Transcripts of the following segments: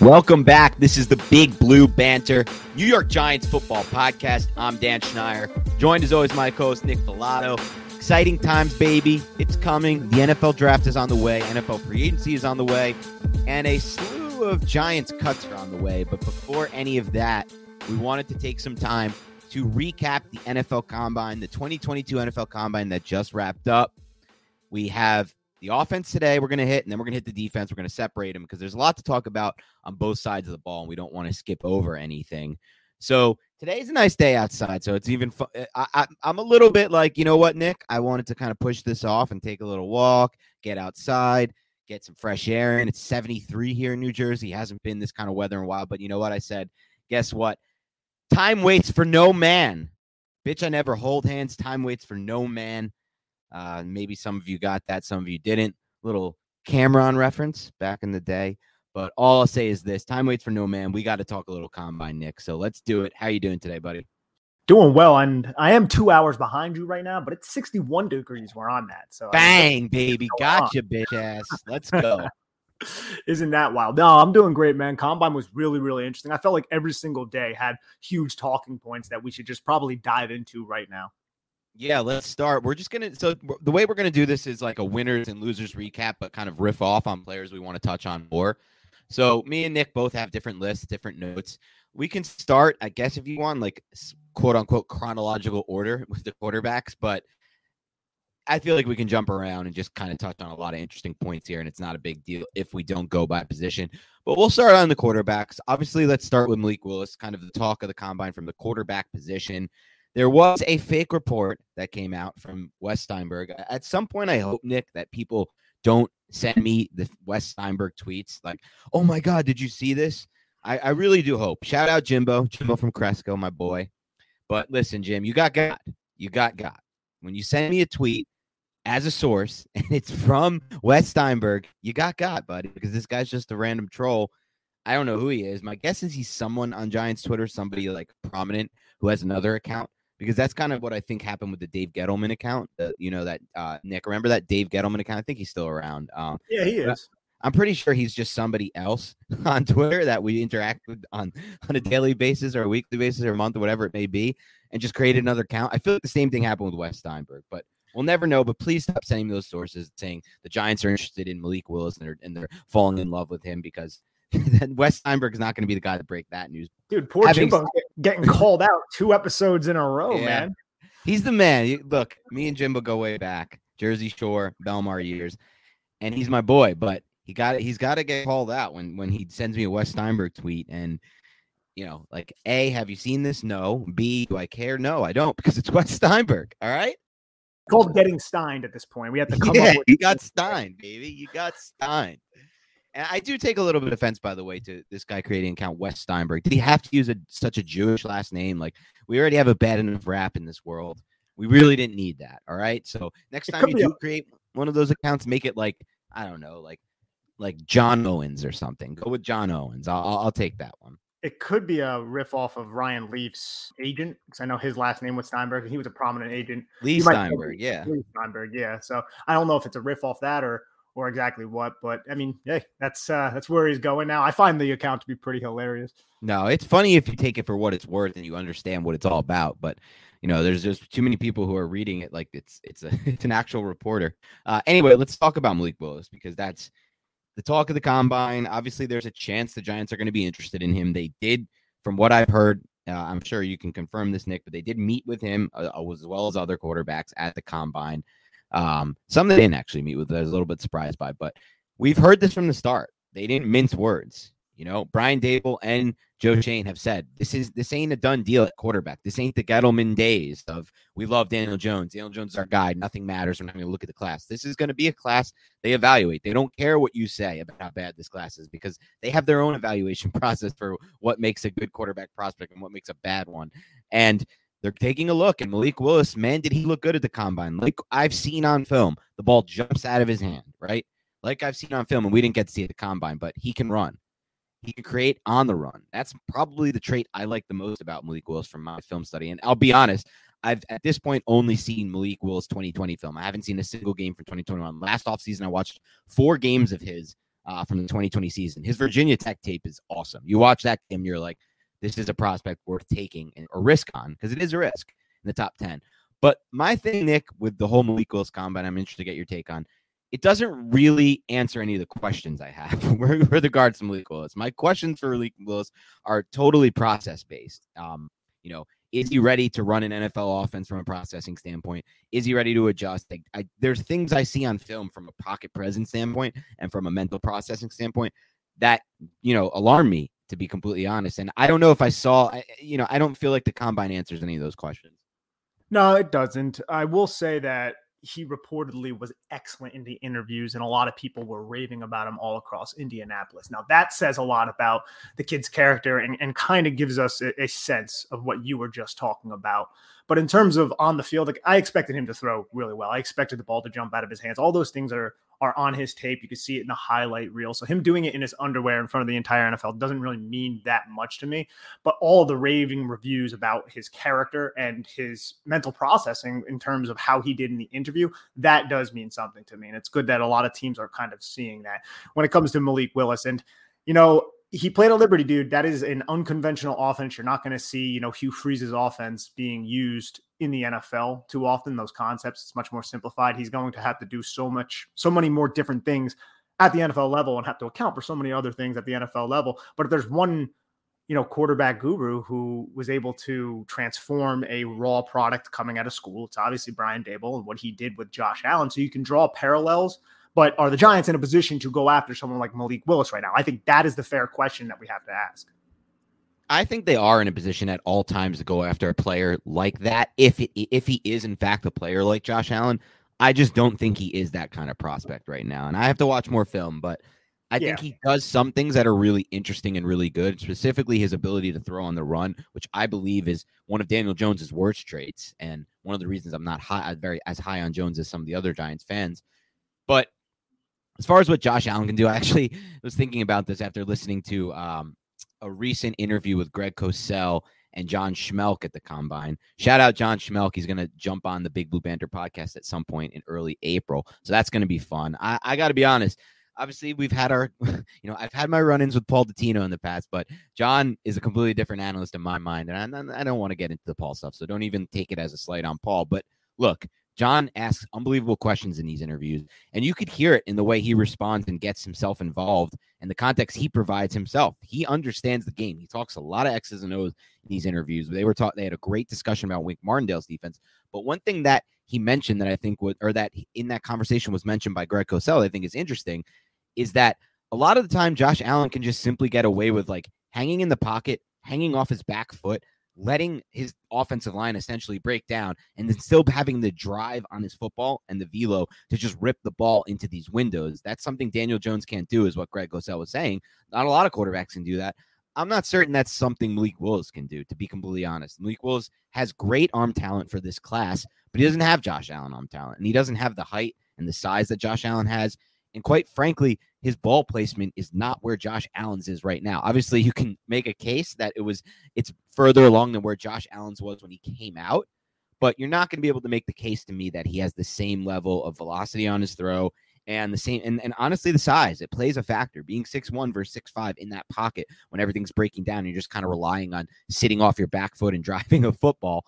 Welcome back. This is the Big Blue Banter, New York Giants football podcast. I'm Dan Schneier, joined as always my co-host Nick Falato. Exciting times, baby. It's coming. The NFL draft is on the way. NFL free agency is on the way, and a slew of Giants cuts are on the way. But before any of that, we wanted to take some time to recap the NFL Combine, the 2022 NFL Combine that just wrapped up. We have the offense today we're going to hit, and then we're going to hit the defense. We're going to separate them because there's a lot to talk about on both sides of the ball, and we don't want to skip over anything. So today's a nice day outside, so it's even. Fu- eh, I, I, I'm a little bit like, you know what, Nick? I wanted to kind of push this off and take a little walk, get outside, get some fresh air in. It's 73 here in New Jersey. Hasn't been this kind of weather in a while, but you know what? I said, guess what? Time waits for no man. Bitch, I never hold hands. Time waits for no man. Uh, maybe some of you got that, some of you didn't. Little Cameron reference back in the day. But all I'll say is this: time waits for no man. We got to talk a little combine, Nick. So let's do it. How you doing today, buddy? Doing well, and I am two hours behind you right now, but it's 61 degrees where I'm at. So bang, baby, gotcha, bitch ass. Let's go. Isn't that wild? No, I'm doing great, man. Combine was really, really interesting. I felt like every single day had huge talking points that we should just probably dive into right now. Yeah, let's start. We're just gonna. So the way we're gonna do this is like a winners and losers recap, but kind of riff off on players we want to touch on more. So me and Nick both have different lists, different notes. We can start, I guess, if you want, like quote unquote chronological order with the quarterbacks, but I feel like we can jump around and just kind of touch on a lot of interesting points here, and it's not a big deal if we don't go by position. But we'll start on the quarterbacks. Obviously, let's start with Malik Willis, kind of the talk of the combine from the quarterback position. There was a fake report that came out from Wes Steinberg. At some point, I hope, Nick, that people don't send me the Wes Steinberg tweets like, oh my God, did you see this? I, I really do hope. Shout out Jimbo, Jimbo from Cresco, my boy. But listen, Jim, you got God. You got God. When you send me a tweet as a source and it's from Wes Steinberg, you got God, buddy, because this guy's just a random troll. I don't know who he is. My guess is he's someone on Giants Twitter, somebody like prominent who has another account because that's kind of what I think happened with the Dave Gettleman account. The, you know that uh, Nick, remember that Dave Gettleman account? I think he's still around. Um, yeah, he is. I'm pretty sure he's just somebody else on Twitter that we interact with on on a daily basis or a weekly basis or a month or whatever it may be, and just create another account. I feel like the same thing happened with Wes Steinberg, but we'll never know. But please stop sending me those sources saying the Giants are interested in Malik Willis and they're and they're falling in love with him because Wes Steinberg is not going to be the guy to break that news. Dude, poor Having... Jimbo getting called out two episodes in a row, yeah. man. He's the man. Look, me and Jimbo go way back. Jersey Shore, Belmar years. And he's my boy, but he got it, he's got to get called out when when he sends me a Wes Steinberg tweet and you know, like A, have you seen this? No. B, do I care? No, I don't because it's Wes Steinberg. All right. called getting steined at this point. We have to come yeah, up with. You got steined, baby. You got Stein. And I do take a little bit of offense, by the way, to this guy creating account Wes Steinberg. Did he have to use a, such a Jewish last name? Like we already have a bad enough rap in this world. We really didn't need that. All right. So next time you do a- create one of those accounts, make it like I don't know, like like John Owens or something. Go with John Owens. I'll I'll, I'll take that one. It could be a riff off of Ryan Leaf's agent because I know his last name was Steinberg and he was a prominent agent. Lee Steinberg, yeah. Lee Steinberg, yeah. So I don't know if it's a riff off that or or exactly what, but I mean, hey, that's uh that's where he's going now. I find the account to be pretty hilarious. No, it's funny if you take it for what it's worth and you understand what it's all about, but you know, there's just too many people who are reading it like it's it's a it's an actual reporter. Uh, anyway, let's talk about Malik Willis because that's the talk of the combine. Obviously, there's a chance the Giants are going to be interested in him. They did, from what I've heard. Uh, I'm sure you can confirm this, Nick, but they did meet with him uh, as well as other quarterbacks at the combine. Um, some they didn't actually meet with. I was a little bit surprised by, but we've heard this from the start. They didn't mince words. You know, Brian Daboll and Joe Schoen have said this is this ain't a done deal at quarterback. This ain't the Gettleman days of we love Daniel Jones. Daniel Jones is our guy. Nothing matters. We're not going to look at the class. This is going to be a class they evaluate. They don't care what you say about how bad this class is because they have their own evaluation process for what makes a good quarterback prospect and what makes a bad one. And they're taking a look. And Malik Willis, man, did he look good at the combine? Like I've seen on film, the ball jumps out of his hand, right? Like I've seen on film, and we didn't get to see at the combine, but he can run. He can create on the run. That's probably the trait I like the most about Malik Willis from my film study. And I'll be honest, I've at this point only seen Malik Willis 2020 film. I haven't seen a single game from 2021. Last offseason, I watched four games of his uh, from the 2020 season. His Virginia Tech tape is awesome. You watch that game, you're like, this is a prospect worth taking a risk on because it is a risk in the top 10. But my thing, Nick, with the whole Malik Willis combine, I'm interested to get your take on. It doesn't really answer any of the questions I have with regards to Malik Willis. My questions for Malik Willis are totally process based. Um, you know, is he ready to run an NFL offense from a processing standpoint? Is he ready to adjust? I, I, there's things I see on film from a pocket presence standpoint and from a mental processing standpoint that you know alarm me to be completely honest. And I don't know if I saw, you know, I don't feel like the combine answers any of those questions. No, it doesn't. I will say that he reportedly was excellent in the interviews, and a lot of people were raving about him all across Indianapolis. Now, that says a lot about the kid's character and, and kind of gives us a, a, sense of what you were just talking about. But in terms of on the field, like, I expected him to throw really well. I expected the ball to jump out of his hands. All those things are are on his tape. You can see it in the highlight reel. So him doing it in his underwear in front of the entire NFL doesn't really mean that much to me. But all the raving reviews about his character and his mental processing in terms of how he did in the interview, that does mean something to me. And it's good that a lot of teams are kind of seeing that when it comes to Malik Willis. And, you know, he played a Liberty dude. That is an unconventional offense. You're not going to see, you know, Hugh Freeze's offense being used in the NFL too often. Those concepts, it's much more simplified. He's going to have to do so much, so many more different things at the NFL level and have to account for so many other things at the NFL level. But if there's one, you know, quarterback guru who was able to transform a raw product coming out of school, it's obviously Brian Daboll and what he did with Josh Allen. So you can draw parallels but are the Giants in a position to go after someone like Malik Willis right now? I think that is the fair question that we have to ask. I think they are in a position at all times to go after a player like that. If it, if he is in fact a player like Josh Allen, I just don't think he is that kind of prospect right now. And I have to watch more film, but I yeah. think he does some things that are really interesting and really good. Specifically, his ability to throw on the run, which I believe is one of Daniel Jones's worst traits, and one of the reasons I'm not high, very as high on Jones as some of the other Giants fans. But as far as what Josh Allen can do, I actually was thinking about this after listening to um, a recent interview with Greg Cosell and John Schmeelk at the combine. Shout out John Schmeelk. He's going to jump on the Big Blue Banter podcast at some point in early April. So that's going to be fun. I, I got to be honest. Obviously, we've had our, you know, I've had my run ins with Paul Dottino in the past, but John is a completely different analyst in my mind. And I, I don't want to get into the Paul stuff. So don't even take it as a slight on Paul. But look, John asks unbelievable questions in these interviews, and you could hear it in the way he responds and gets himself involved and the context he provides himself. He understands the game. He talks a lot of X's and O's in these interviews. They were taught they had a great discussion about Wink Martindale's defense. But one thing that he mentioned that I think would, or that in that conversation was mentioned by Greg Cosell, I think is interesting, is that a lot of the time Josh Allen can just simply get away with like hanging in the pocket, hanging off his back foot, letting his offensive line essentially break down and then still having the drive on his football and the velo to just rip the ball into these windows. That's something Daniel Jones can't do, is what Greg Cosell was saying. Not a lot of quarterbacks can do that. I'm not certain that's something Malik Willis can do, to be completely honest. Malik Willis has great arm talent for this class, but he doesn't have Josh Allen arm talent, and he doesn't have the height and the size that Josh Allen has. And quite frankly, his ball placement is not where Josh Allen's is right now. Obviously, you can make a case that it was it's further along than where Josh Allen's was when he came out, but you're not going to be able to make the case to me that he has the same level of velocity on his throw and the same and, and honestly the size it plays a factor being six one versus six five in that pocket when everything's breaking down you're just kind of relying on sitting off your back foot and driving a football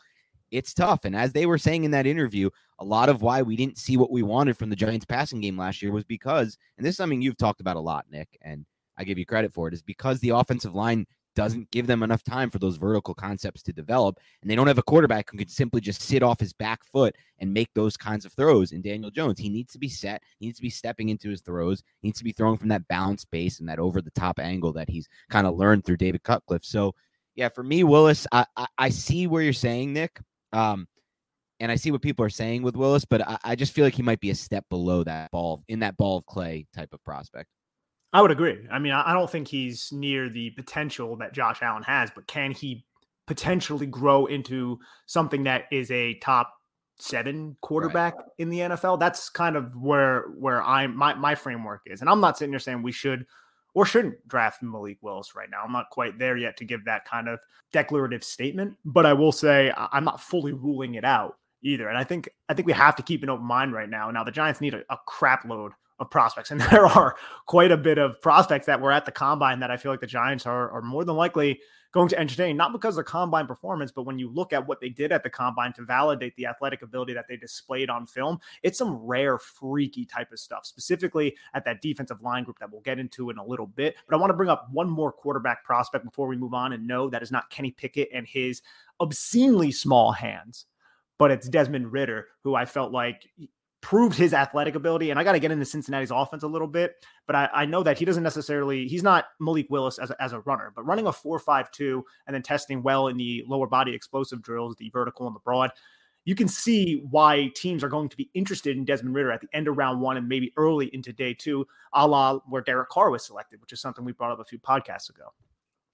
it's tough. And as they were saying in that interview, a lot of why we didn't see what we wanted from the Giants passing game last year was because, and this is something you've talked about a lot, Nick, and I give you credit for it, is because the offensive line doesn't give them enough time for those vertical concepts to develop. And they don't have a quarterback who can simply just sit off his back foot and make those kinds of throws. In Daniel Jones, he needs to be set, he needs to be stepping into his throws, he needs to be throwing from that balance base and that over the top angle that he's kind of learned through David Cutcliffe. So, yeah, for me, Willis, I, I, I see where you're saying, Nick. Um, and I see what people are saying with Willis, but I, I, just feel like he might be a step below that ball in that ball of clay type of prospect. I would agree. I mean, I don't think he's near the potential that Josh Allen has, but can he potentially grow into something that is a top seven quarterback right. in the NFL? That's kind of where where I'm my my framework is, and I'm not sitting here saying we should or shouldn't draft Malik Willis right now. I'm not quite there yet to give that kind of declarative statement, but I will say I'm not fully ruling it out either. And I think I think we have to keep an open mind right now. Now the Giants need a, a crap load of prospects, and there are quite a bit of prospects that were at the combine that I feel like the Giants are are more than likely going to entertain, not because of the combine performance, but when you look at what they did at the combine to validate the athletic ability that they displayed on film, it's some rare, freaky type of stuff, specifically at that defensive line group that we'll get into in a little bit. But I want to bring up one more quarterback prospect before we move on and know that is not Kenny Pickett and his obscenely small hands but it's Desmond Ridder, who I felt like proved his athletic ability. And I got to get into Cincinnati's offense a little bit, but I, I, know that he doesn't necessarily, he's not Malik Willis as a, as a runner, but running a 4 5 2 and then testing well in the lower body explosive drills, the vertical and the broad. You can see why teams are going to be interested in Desmond Ridder at the end of round one and maybe early into day two, a la where Derek Carr was selected, which is something we brought up a few podcasts ago.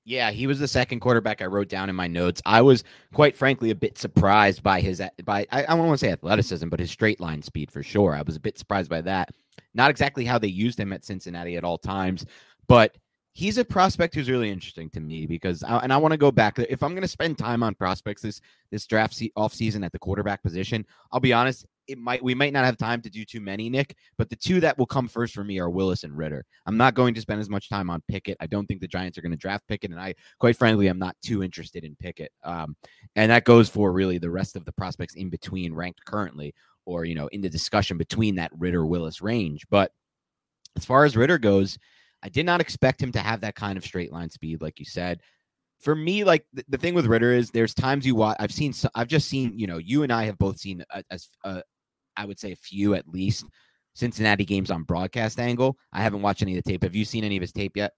Yeah, he was the second quarterback I wrote down in my notes. I was quite frankly a bit surprised by his by I, I to say athleticism, but his straight line speed for sure. I was a bit surprised by that. Not exactly how they used him at Cincinnati at all times, but he's a prospect who's really interesting to me because I, and I want to go back if I'm going to spend time on prospects this this draft se- off season at the quarterback position, I'll be honest, it might we might not have time to do too many, Nick, but the two that will come first for me are Willis and Ridder. I'm not going to spend as much time on Pickett. I don't think the Giants are going to draft Pickett, and I, quite frankly, I'm not too interested in Pickett. Um, and that goes for really the rest of the prospects in between ranked currently, or you know, in the discussion between that Ridder Willis range. But as far as Ridder goes, I did not expect him to have that kind of straight line speed, like you said for me, like the, thing with Ridder is there's times you watch. I've seen. I've just seen. You know, you and I have both seen as I would say a few at least Cincinnati games on broadcast angle. I haven't watched any of the tape. Have you seen any of his tape yet?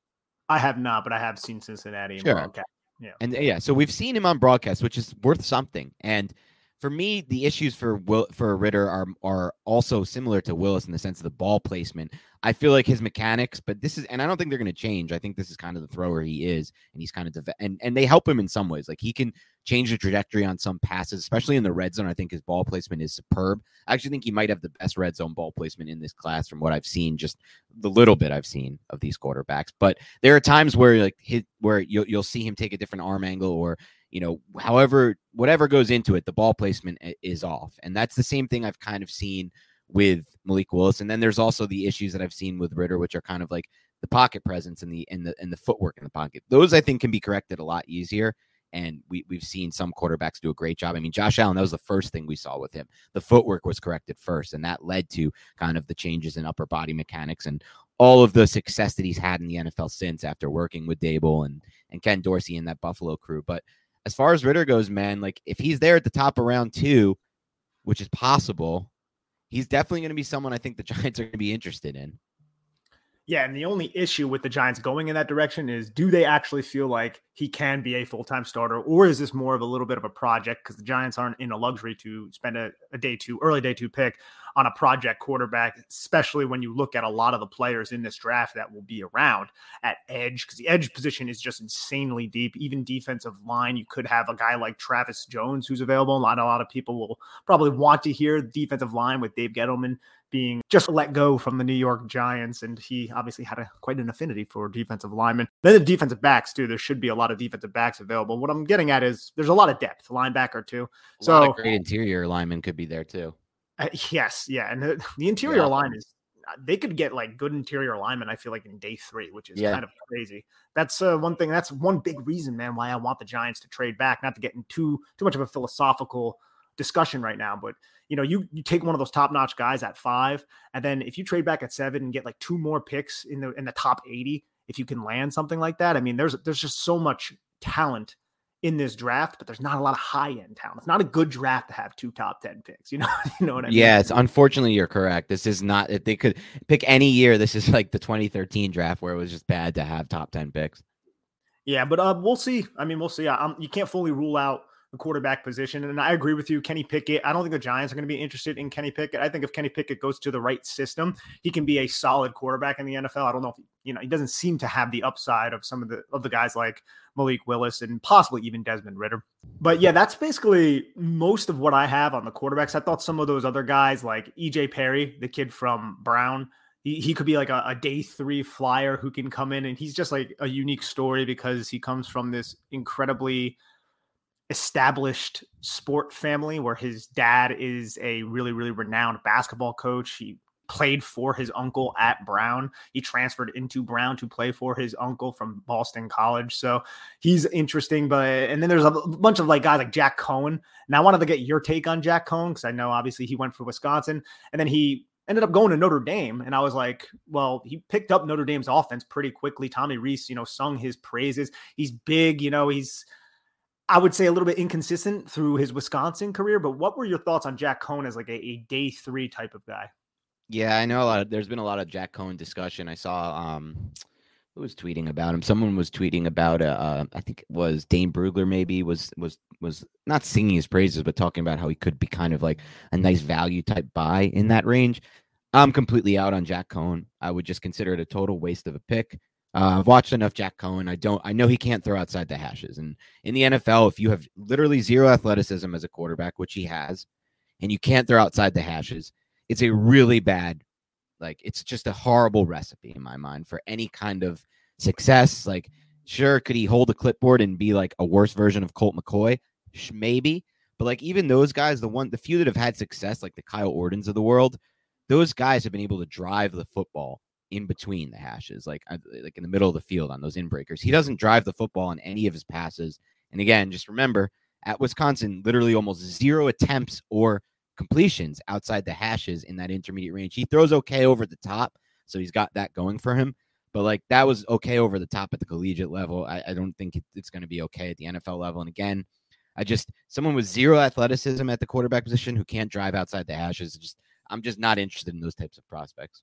I have not, but I have seen Cincinnati sure. broadcast. Yeah. And yeah, so we've seen him on broadcast, which is worth something. And for me, the issues for Will for Ridder are are also similar to Willis in the sense of the ball placement. I feel like his mechanics, but this is, and I don't think they're going to change. I think this is kind of the thrower he is, and he's kind of, def- and and they help him in some ways. Like he can change the trajectory on some passes, especially in the red zone. I think his ball placement is superb. I actually think he might have the best red zone ball placement in this class from what I've seen, just the little bit I've seen of these quarterbacks. But there are times where like hit where you'll you'll see him take a different arm angle or you know, however, whatever goes into it, the ball placement is off. And that's the same thing I've kind of seen with Malik Willis. And then there's also the issues that I've seen with Ridder, which are kind of like the pocket presence and the and the and the footwork in the pocket. Those I think can be corrected a lot easier. And we, we've seen some quarterbacks do a great job. I mean, Josh Allen, that was the first thing we saw with him. The footwork was corrected first, and that led to kind of the changes in upper body mechanics and all of the success that he's had in the NFL since after working with Daboll and, and Ken Dorsey and that Buffalo crew. But as far as Ridder goes, man, like if he's there at the top of round two, which is possible, he's definitely going to be someone I think the Giants are going to be interested in. Yeah, and the only issue with the Giants going in that direction is do they actually feel like he can be a full time starter, or is this more of a little bit of a project because the Giants aren't in a luxury to spend a, a, day two, early day two pick on a project quarterback, especially when you look at a lot of the players in this draft that will be around at edge because the edge position is just insanely deep. Even defensive line, you could have a guy like Travis Jones who's available. A lot, a lot of people will probably want to hear defensive line with Dave Gettleman being just let go from the New York Giants. And he obviously had a, quite an affinity for defensive linemen. Then the defensive backs, too. There should be a lot of defensive backs available. What I'm getting at is there's a lot of depth, linebacker, too. A so great interior linemen could be there, too. Uh, yes. Yeah. And the, the interior yeah. line is uh, they could get like good interior alignment. I feel like in day three, which is yeah. kind of crazy. That's uh, one thing. That's one big reason, man, why I want the Giants to trade back. Not to get into too too much of a philosophical discussion right now, but you know, you you take one of those top notch guys at five, and then if you trade back at seven and get like two more picks in the in the top eighty, if you can land something like that, I mean, there's there's just so much talent in this draft, but there's not a lot of high end talent. It's not a good draft to have two top 10 picks. You know, you know what I mean? Yeah, it's unfortunately you're correct. This is not if they could pick any year, this is like the 2013 draft where it was just bad to have top 10 picks. Yeah, but uh, we'll see. I mean, we'll see. I, you can't fully rule out the quarterback position. And I agree with you, Kenny Pickett. I don't think the Giants are going to be interested in Kenny Pickett. I think if Kenny Pickett goes to the right system, he can be a solid quarterback in the NFL. I don't know if you know he doesn't seem to have the upside of some of the of the guys like Malik Willis and possibly even Desmond Ridder. But yeah, that's basically most of what I have on the quarterbacks. I thought some of those other guys like EJ Perry, the kid from Brown. He, he could be like a, a day three flyer who can come in and he's just like a unique story because he comes from this incredibly established sport family where his dad is a really, really renowned basketball coach. He played for his uncle at Brown. He transferred into Brown to play for his uncle from Boston College. So he's interesting. But and then there's a bunch of like guys like Jack Coan. And I wanted to get your take on Jack Coan because I know obviously he went for Wisconsin and then he ended up going to Notre Dame. And I was like, well, he picked up Notre Dame's offense pretty quickly. Tommy Rees, you know, sung his praises. He's big, you know, he's I would say a little bit inconsistent through his Wisconsin career, but what were your thoughts on Jack Coan as like a, a day three type of guy? Yeah, I know a lot of there's been a lot of Jack Coan discussion. I saw um who was tweeting about him? Someone was tweeting about uh, uh I think it was Dane Brugler maybe was was was not singing his praises, but talking about how he could be kind of like a nice value type buy in that range. I'm completely out on Jack Coan. I would just consider it a total waste of a pick. Uh, I've watched enough Jack Coan. I don't. I know he can't throw outside the hashes. And in the NFL, if you have literally zero athleticism as a quarterback, which he has, and you can't throw outside the hashes, it's a really bad. Like it's just a horrible recipe in my mind for any kind of success. Like, sure, could he hold a clipboard and be like a worse version of Colt McCoy? Maybe, but like even those guys, the one, the few that have had success, like the Kyle Ortons of the world, those guys have been able to drive the football in between the hashes, like uh, like in the middle of the field on those inbreakers. He doesn't drive the football on any of his passes. And again, just remember at Wisconsin, literally almost zero attempts or completions outside the hashes in that intermediate range. He throws okay over the top, so he's got that going for him. But like that was okay over the top at the collegiate level. I, I don't think it's going to be okay at the NFL level. And again, I just someone with zero athleticism at the quarterback position who can't drive outside the hashes. Just I'm just not interested in those types of prospects.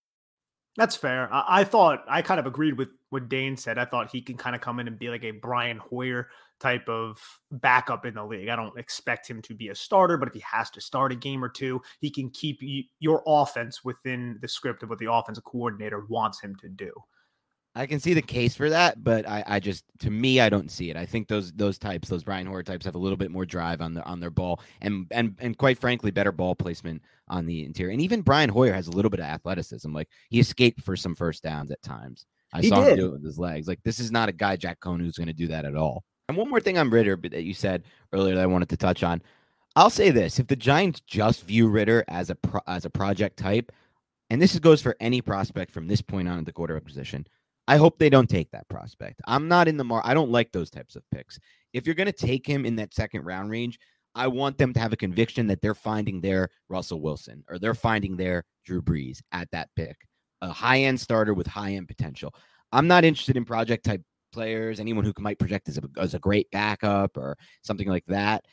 That's fair. I, I, thought I kind of agreed with what Dane said. I thought he can kind of come in and be like a Brian Hoyer type of backup in the league. I don't expect him to be a starter, but if he has to start a game or two, he can keep your offense within the script of what the offensive coordinator wants him to do. I can see the case for that, but I, I just to me I don't see it. I think those those types, those Brian Hoyer types, have a little bit more drive on the on their ball, and and and quite frankly, better ball placement on the interior. And even Brian Hoyer has a little bit of athleticism. Like he escaped for some first downs at times. I he saw did. him do it with his legs. Like this is not a guy Jack Coan who's going to do that at all. And one more thing on Ridder that you said earlier that I wanted to touch on. I'll say this: if the Giants just view Ridder as a pro, as a project type, and this goes for any prospect from this point on at the quarterback position I hope they don't take that prospect. I'm not in the mar. I don't like those types of picks. If you're going to take him in that second round range, I want them to have a conviction that they're finding their Russell Wilson or they're finding their Drew Brees at that pick, a high end starter with high end potential. I'm not interested in project type players, anyone who might project as a, as a great backup or something like that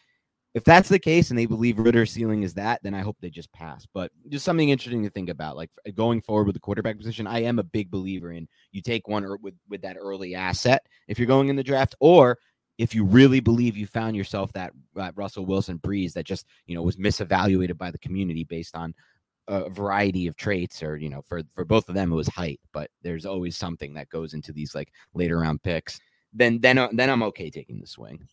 if that's the case and they believe Ridder's ceiling is that, then I hope they just pass. But just something interesting to think about, like going forward with the quarterback position. I am a big believer in you take one with with that early asset if you're going in the draft, or if you really believe you found yourself that uh, Russell Wilson Brees that just you know was misevaluated by the community based on a variety of traits, or you know for for both of them it was height, but there's always something that goes into these like later round picks. Then then uh, then I'm okay taking the swing.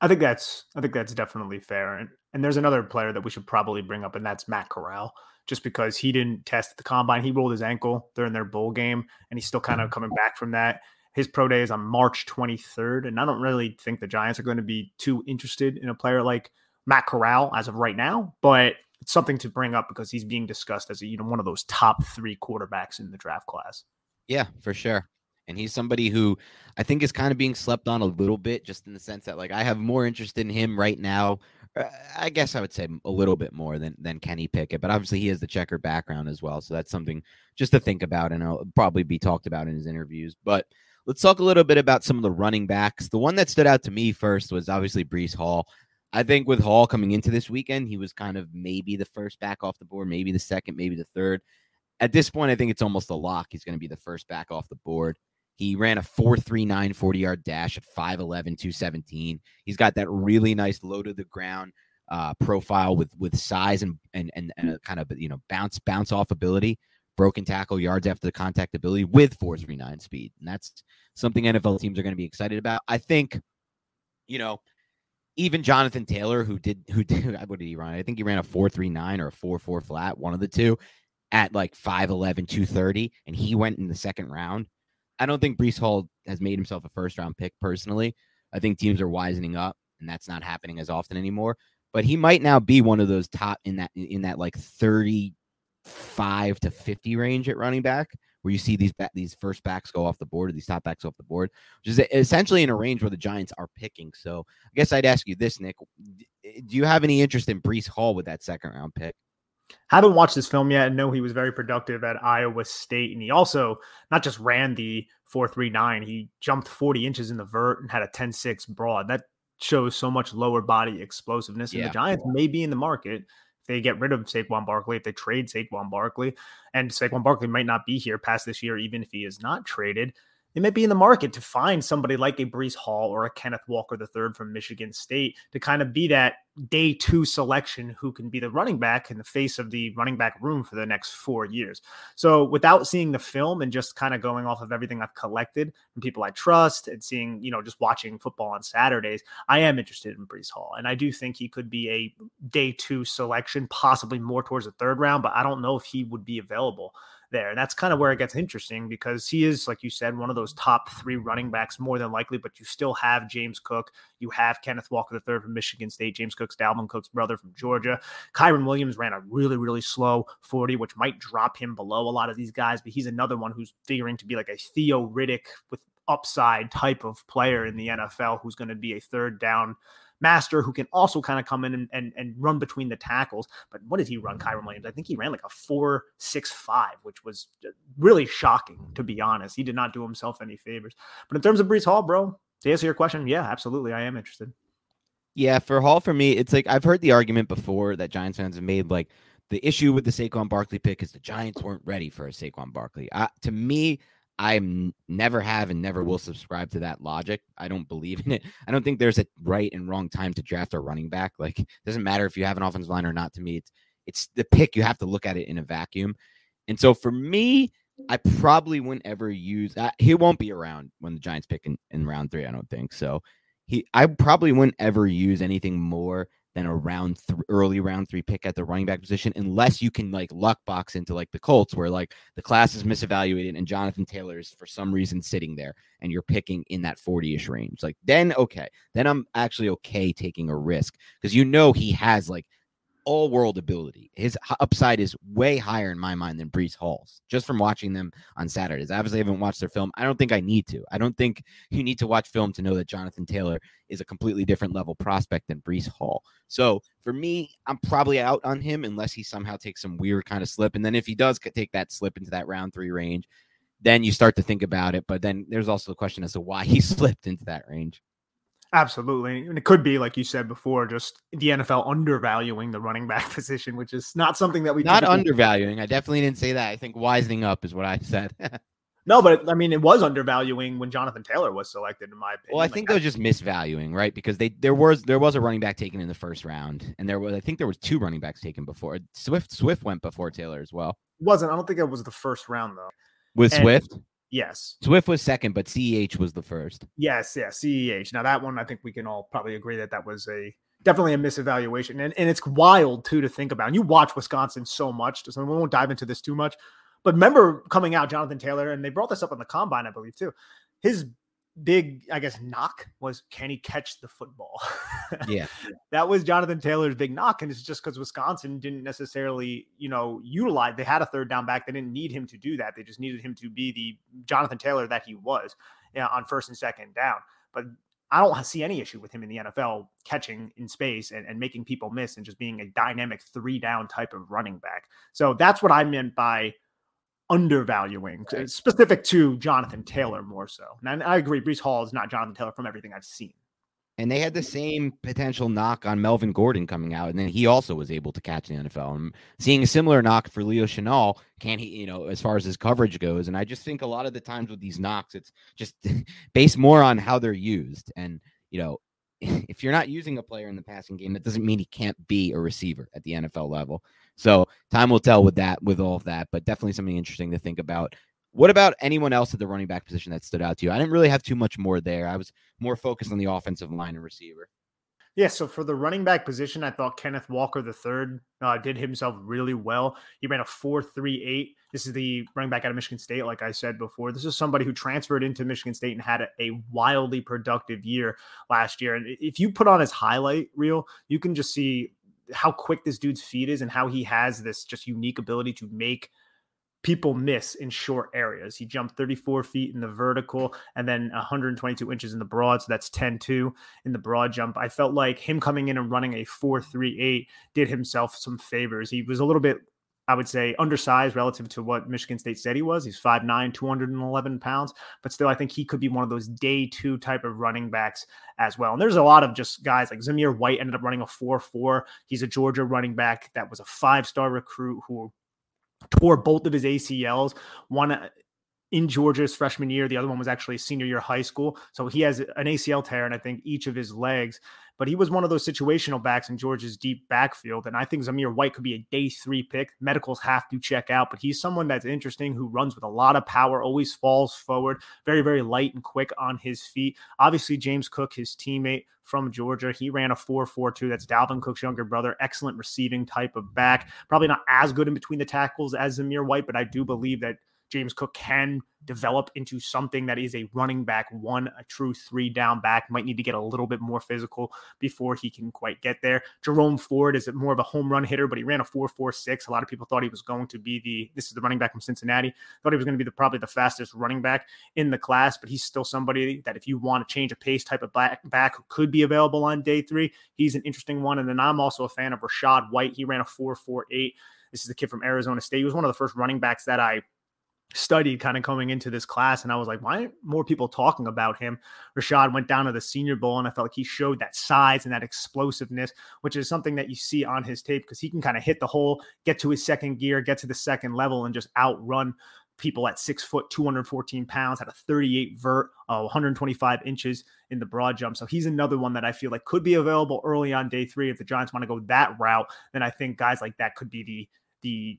I think that's I think that's definitely fair. And and there's another player that we should probably bring up, and that's Matt Corral. Just because he didn't test the combine, he rolled his ankle during their bowl game, and he's still kind mm-hmm. of coming back from that. His pro day is on March 23rd, and I don't really think the Giants are going to be too interested in a player like Matt Corral as of right now. But it's something to bring up because he's being discussed as a, you know one of those top three quarterbacks in the draft class. Yeah, for sure and he's somebody who I think is kind of being slept on a little bit, just in the sense that like I have more interest in him right now. Uh, I guess I would say a little bit more than than Kenny Pickett, but obviously he has the checker background as well, so that's something just to think about, and it'll probably be talked about in his interviews. But let's talk a little bit about some of the running backs. The one that stood out to me first was obviously Breece Hall. I think with Hall coming into this weekend, he was kind of maybe the first back off the board, maybe the second, maybe the third. At this point, I think it's almost a lock. He's going to be the first back off the board. He ran a 4.39 40 yard dash at 5'11, 217. He's got that really nice low to the ground uh, profile with with size and and and, and kind of you know bounce bounce off ability, broken tackle yards after the contact ability with 4.39 speed, and that's something NFL teams are going to be excited about. I think, you know, even Jonathan Taylor, who did who did what did he run? I think he ran a 4.39 or a 4.4 flat, one of the two, at like 5'11, 230, and he went in the second round. I don't think Breece Hall has made himself a first round pick personally. I think teams are wisening up, and that's not happening as often anymore. But he might now be one of those top in that in that like thirty five to fifty range at running back, where you see these these first backs go off the board, or these top backs off the board, which is essentially in a range where the Giants are picking. So I guess I'd ask you this, Nick: eh, Do you have any interest in Breece Hall with that second round pick? Haven't watched this film yet and know he was very productive at Iowa State. And he also not just ran the 439, he jumped 40 inches in the vert and had a 10 6 broad. That shows so much lower body explosiveness. And yeah. the Giants may be in the market if they get rid of Saquon Barkley, if they trade Saquon Barkley. And Saquon Barkley might not be here past this year, even if he is not traded they might be in the market to find somebody like a Breece Hall or a Kenneth Walker III from Michigan State to kind of be that day two selection who can be the running back in the face of the running back room for the next four years. So without seeing the film and just kind of going off of everything I've collected from people I trust and seeing, you know, just watching football on Saturdays, I am interested in Breece Hall. And I do think he could be a day two selection, possibly more towards the third round, but I don't know if he would be available there. And that's kind of where it gets interesting because he is, like you said, one of those top three running backs more than likely, but you still have James Cook. You have Kenneth Walker III from Michigan State, James Cook's Dalvin Cook's brother from Georgia. Kyren Williams ran a really, really slow 40, which might drop him below a lot of these guys, but he's another one who's figuring to be like a Theo Riddick with upside type of player in the NFL who's going to be a third down master who can also kind of come in and, and, and run between the tackles. But what did he run, Kyren Williams? I think he ran like a four six five, which was uh, really shocking to be honest. He did not do himself any favors. But in terms of Breece Hall, bro, to answer your question, yeah, absolutely, I am interested. Yeah, for Hall, for me, it's like I've heard the argument before that Giants fans have made, like the issue with the Saquon Barkley pick is the Giants weren't ready for a Saquon Barkley. Uh, to me, I never have and never will subscribe to that logic. I don't believe in it. I don't think there's a right and wrong time to draft a running back. Like, it doesn't matter if you have an offensive line or not. To me, it's it's the pick. You have to look at it in a vacuum. And so for me, I probably wouldn't ever use. Uh, he won't be around when the Giants pick in, in round three. I don't think so. He, I probably wouldn't ever use anything more than a round th- early round three pick at the running back position, unless you can like luck box into like the Colts, where like the class is misevaluated and Jonathan Taylor is for some reason sitting there and you're picking in that 40 ish range. Like, then okay, then I'm actually okay taking a risk because you know he has like all world ability. His upside is way higher in my mind than Breece Hall's just from watching them on Saturdays. I obviously haven't watched their film. I don't think I need to. I don't think you need to watch film to know that Jonathan Taylor is a completely different level prospect than Breece Hall. So for me, I'm probably out on him unless he somehow takes some weird kind of slip. And then if he does take that slip into that round three range, then you start to think about it. But then there's also the question as to why he slipped into that range. Absolutely. And it could be, like you said before, just the NFL undervaluing the running back position, which is not something that we not undervaluing. I definitely didn't say that. I think wisening up is what I said. no, but I mean, it was undervaluing when Jonathan Taylor was selected, in my opinion. Well, I think like, they was just misvaluing, right? Because they there was there was a running back taken in the first round, and there was I think there was two running backs taken before. Swift Swift went before Taylor as well. Wasn't I don't think it was the first round though. With and, Swift? Yes. Swift was second, but CEH was the first. Yes, yes, CEH. Now that one, I think we can all probably agree that that was a definitely a misevaluation, and and it's wild too to think about. And you watch Wisconsin so much, so we won't dive into this too much. But remember coming out, Jonathan Taylor, and they brought this up on the combine, I believe too. His big, I guess, knock was can he catch the football? Yeah. that was Jonathan Taylor's big knock. And it's just because Wisconsin didn't necessarily, you know, utilize, they had a third down back. They didn't need him to do that. They just needed him to be the Jonathan Taylor that he was you know, on first and second down. But I don't see any issue with him in the NFL catching in space and, and making people miss and just being a dynamic three down type of running back. So that's what I meant by undervaluing, uh, right. specific to Jonathan Taylor more so. And I agree, Breece Hall is not Jonathan Taylor from everything I've seen. And they had the same potential knock on Melvin Gordon coming out, and then he also was able to catch the NFL. I'm seeing a similar knock for Leo Chenal. Can he, you know, as far as his coverage goes? And I just think a lot of the times with these knocks, it's just based more on how they're used. And you know, if you're not using a player in the passing game, that doesn't mean he can't be a receiver at the NFL level. So time will tell with that, with all of that, but definitely something interesting to think about. What about anyone else at the running back position that stood out to you? I didn't really have too much more there. I was more focused on the offensive line and receiver. Yeah, so for the running back position, I thought Kenneth Walker III uh, did himself really well. He ran a 4.38. This is the running back out of Michigan State, like I said before. This is somebody who transferred into Michigan State and had a, a wildly productive year last year. And if you put on his highlight reel, you can just see how quick this dude's feet is and how he has this just unique ability to make people miss in short areas. He jumped 34 feet in the vertical and then 122 inches in the broad. So that's 10 2 in the broad jump. I felt like him coming in and running a 4 3 8 did himself some favors. He was a little bit I would say undersized relative to what Michigan State said he was. He's 5'9, 211 pounds, but still, I think he could be one of those day two type of running backs as well. And there's a lot of just guys like Zamir White ended up running a 4 4. He's a Georgia running back that was a five star recruit who tore both of his ACLs. One uh, in Georgia's freshman year. The other one was actually senior year high school. So he has an ACL tear, and I think each of his legs but he was one of those situational backs in Georgia's deep backfield. And I think Zamir White could be a day three pick. Medicals have to check out, but he's someone that's interesting who runs with a lot of power, always falls forward, very, very light and quick on his feet. Obviously, James Cook, his teammate from Georgia, he ran a 4 4 2. That's Dalvin Cook's younger brother. Excellent receiving type of back. Probably not as good in between the tackles as Zamir White, but I do believe that James Cook can develop into something that is a running back one, a true three down back. Might need to get a little bit more physical before he can quite get there. Jerome Ford is more of a home run hitter, but he ran a 4.46. A lot of people thought he was going to be the this is the running back from Cincinnati. Thought he was going to be the probably the fastest running back in the class, but he's still somebody that if you want to change a pace type of back, back could be available on day three, he's an interesting one. And then I'm also a fan of Rachaad White. He ran a 4.48. This is the kid from Arizona State. He was one of the first running backs that I studied kind of coming into this class and I was like, why aren't more people talking about him? Rachaad went down to the senior bowl and I felt like he showed that size and that explosiveness, which is something that you see on his tape because he can kind of hit the hole, get to his second gear, get to the second level and just outrun people at six foot, 214 pounds, had a 38 vert, uh, 125 inches in the broad jump. So he's another one that I feel like could be available early on day three. If the Giants want to go that route, then I think guys like that could be the the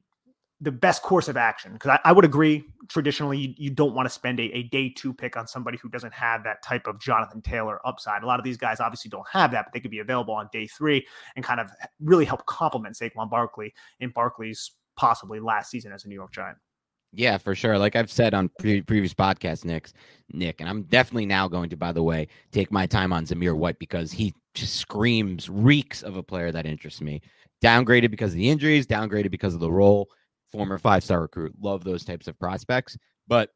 the best course of action because I, I, would agree traditionally you, you don't want to spend a, a, day two pick on somebody who doesn't have that type of jonathan taylor upside a lot of these guys obviously don't have that but they could be available on day three and kind of really help complement Saquon Barkley in Barkley's possibly last season as a New York Giant. Yeah, for sure. Like I've said on pre- previous podcasts, Nick, Nick, and I'm definitely now going to, by the way, take my time on Zamir White because he just screams, reeks of a player that interests me. Downgraded because of the injuries, downgraded because of the role former five star recruit. Love those types of prospects. But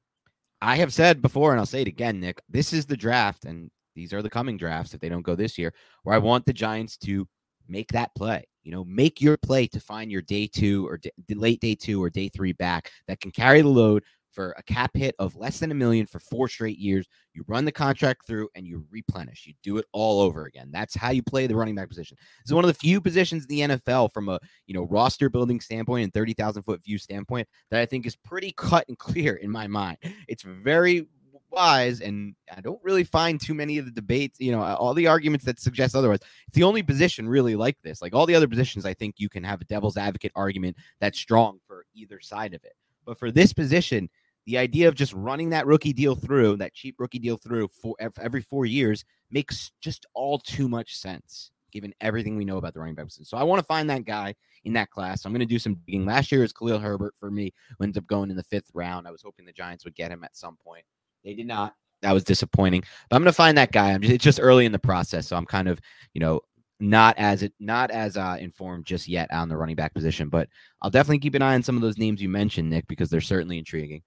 I have said before, and I'll say it again, Nick, this is the draft, and these are the coming drafts if they don't go this year, where I want the Giants to make that play. You know, make your play to find your day two or late day two or day three back that can carry the load for a cap hit of less than a million for four straight years. You run the contract through and you replenish. You do it all over again. That's how you play the running back position. It's one of the few positions in the NFL from a you know roster building standpoint and thirty thousand foot view standpoint that I think is pretty cut and clear in my mind. It's very wise and I don't really find too many of the debates, you know, all the arguments that suggest otherwise. It's the only position really like this. Like all the other positions, I think you can have a devil's advocate argument that's strong for either side of it. But for this position, the idea of just running that rookie deal through, that cheap rookie deal through for every four years makes just all too much sense given everything we know about the running back position. So I want to find that guy in that class. I'm going to do some digging. Last year was Khalil Herbert for me, who ended up going in the fifth round. I was hoping the Giants would get him at some point. They did not. That was disappointing. But I'm going to find that guy. I'm just, it's just early in the process, so I'm kind of, you know, not as it not as uh, informed just yet on the running back position. But I'll definitely keep an eye on some of those names you mentioned, Nick, because they're certainly intriguing.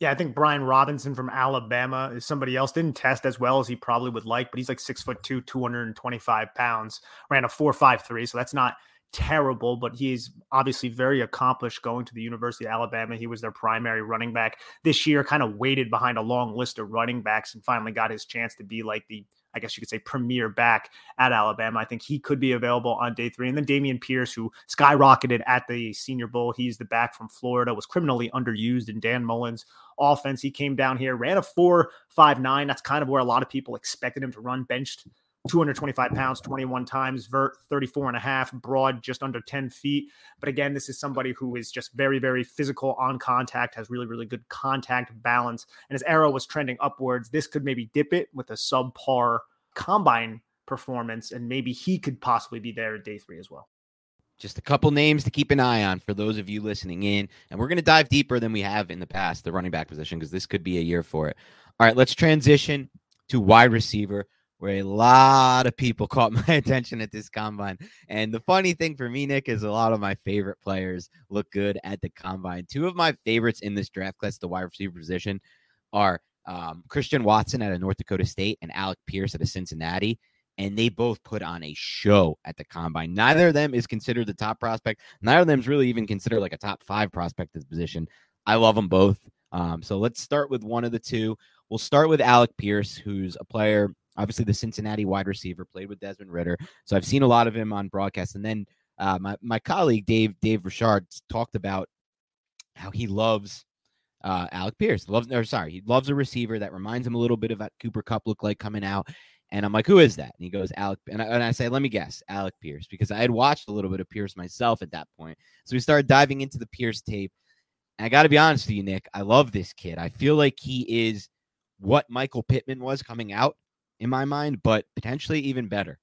Yeah, I think Brian Robinson from Alabama is somebody else. Didn't test as well as he probably would like, but he's like six foot two, 225 pounds, ran a four five three. So that's not terrible, but he's obviously very accomplished going to the University of Alabama. He was their primary running back this year, kind of waited behind a long list of running backs and finally got his chance to be like the I guess you could say premier back at Alabama. I think he could be available on day three. And then Dameon Pierce, who skyrocketed at the Senior Bowl. He's the back from Florida, was criminally underused in Dan Mullen's offense. He came down here, ran a four five nine. That's kind of where a lot of people expected him to run, benched 225 pounds 21 times, vert 34 and a half, broad just under 10 feet. But again, this is somebody who is just very, very physical on contact, has really, really good contact balance. And his arrow was trending upwards. This could maybe dip it with a subpar combine performance, and maybe he could possibly be there at day three as well. Just a couple names to keep an eye on for those of you listening in. And we're going to dive deeper than we have in the past, the running back position, because this could be a year for it. All right, let's transition to wide receiver where a lot of people caught my attention at this combine. And the funny thing for me, Nick, is a lot of my favorite players look good at the combine. Two of my favorites in this draft class, the wide receiver position, are um, Christian Watson at a North Dakota State and Alec Pierce at a Cincinnati. And they both put on a show at the combine. Neither of them is considered the top prospect. Neither of them is really even considered like a top five prospect at the position. I love them both. Um, so let's start with one of the two. We'll start with Alec Pierce, who's a player obviously the Cincinnati wide receiver, played with Desmond Ridder, So I've seen a lot of him on broadcast. And then uh, my, my colleague, Dave, Dave Richard, talked about how he loves uh, Alec Pierce. Loves, or sorry, he loves a receiver that reminds him a little bit of what Cooper Kupp looked like coming out. And I'm like, who is that? And he goes, Alec. And I, and I say, let me guess, Alec Pierce, because I had watched a little bit of Pierce myself at that point. So we started diving into the Pierce tape. And I got to be honest with you, Nick, I love this kid. I feel like he is what Michael Pittman was coming out in my mind, but potentially even better.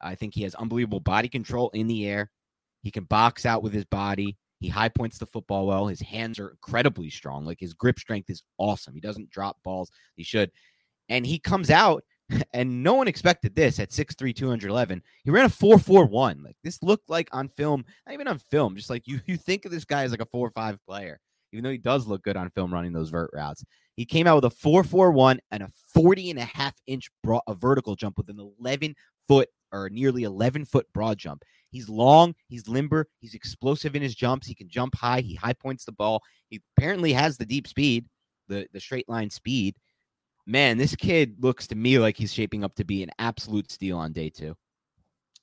I think he has unbelievable body control in the air. He can box out with his body. He high points the football well. His hands are incredibly strong. Like his grip strength is awesome. He doesn't drop balls. He should. And he comes out, and no one expected this at 6'3, 211. He ran a 4'4'1. Like this looked like on film, not even on film, just like you, you think of this guy as like a 4 5 player, even though he does look good on film running those vert routes. He came out with a 4'4'1 and a 40 and a half inch broad, a vertical jump with an 11 foot or nearly 11 foot broad jump. He's long, he's limber, he's explosive in his jumps. He can jump high, he high points the ball. He apparently has the deep speed, the the straight line speed. Man, this kid looks to me like he's shaping up to be an absolute steal on day 2.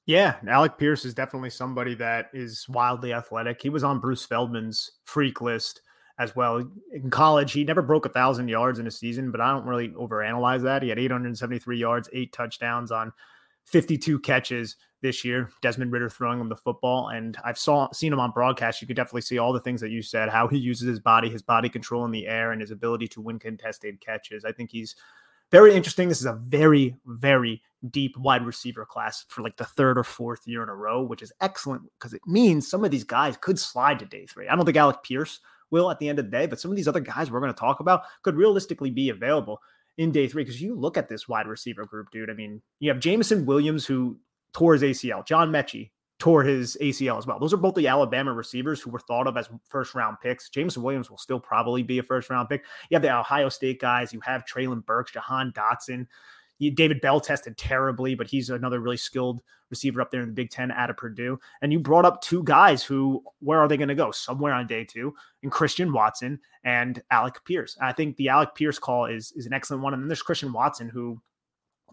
Yeah, Alec Pierce is definitely somebody that is wildly athletic. He was on Bruce Feldman's freak list as well. In college, he never broke a thousand yards in a season, but I don't really overanalyze that. He had 873 yards, eight touchdowns on 52 catches this year. Desmond Ridder throwing him the football, and I've saw seen him on broadcast. You could definitely see all the things that you said, how he uses his body, his body control in the air, and his ability to win contested catches. I think he's very interesting. This is a very, very deep wide receiver class for like the third or fourth year in a row, which is excellent because it means some of these guys could slide to day three. I don't think Alec Pierce will at the end of the day, but some of these other guys we're going to talk about could realistically be available in day three. Because you look at this wide receiver group, dude. I mean, you have Jameson Williams who tore his ACL, John Metchie tore his ACL as well. Those are both the Alabama receivers who were thought of as first round picks. Jameson Williams will still probably be a first round pick. You have the Ohio State guys. You have Treylon Burks, Jahan Dotson. David Bell tested terribly, but he's another really skilled receiver up there in the Big Ten out of Purdue. And you brought up two guys who, where are they going to go? Somewhere on day two, and Christian Watson and Alec Pierce. I think the Alec Pierce call is is an excellent one. And then there's Christian Watson who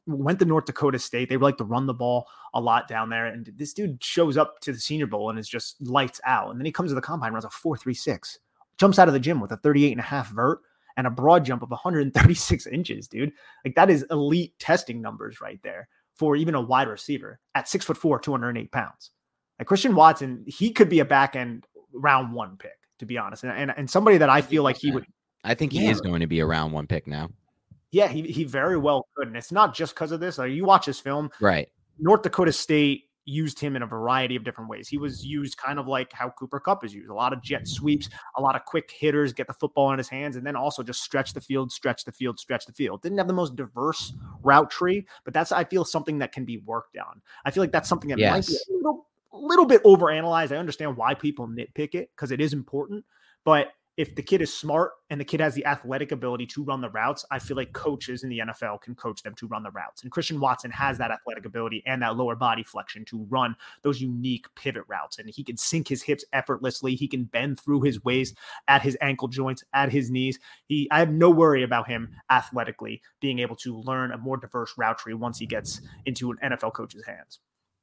went to North Dakota State. They like to run the ball a lot down there. And this dude shows up to the Senior Bowl and is just lights out. And then he comes to the combine, runs a 4.36, jumps out of the gym with a 38 and a half vert and a broad jump of 136 inches, dude. Like that is elite testing numbers right there for even a wide receiver at six foot four, 208 pounds. Like Christian Watson, he could be a back end round one pick, to be honest. And, and, and somebody that I feel like he would. I think he yeah. is going to be a round one pick now. Yeah, he, he very well could. And it's not just because of this. Like you watch his film. Right. North Dakota State used him in a variety of different ways. He was used kind of like how Cooper Kupp is used a lot of jet sweeps, a lot of quick hitters, get the football in his hands, and then also just stretch the field, stretch the field, stretch the field. Didn't have the most diverse route tree, but that's, I feel, something that can be worked on. I feel like that's something that yes. might be a little, little bit overanalyzed. I understand why people nitpick it because it is important, but if the kid is smart and the kid has the athletic ability to run the routes, I feel like coaches in the NFL can coach them to run the routes. And Christian Watson has that athletic ability and that lower body flexion to run those unique pivot routes. And he can sink his hips effortlessly. He can bend through his waist at his ankle joints, at his knees. He I have no worry about him athletically being able to learn a more diverse route tree once he gets into an NFL coach's hands.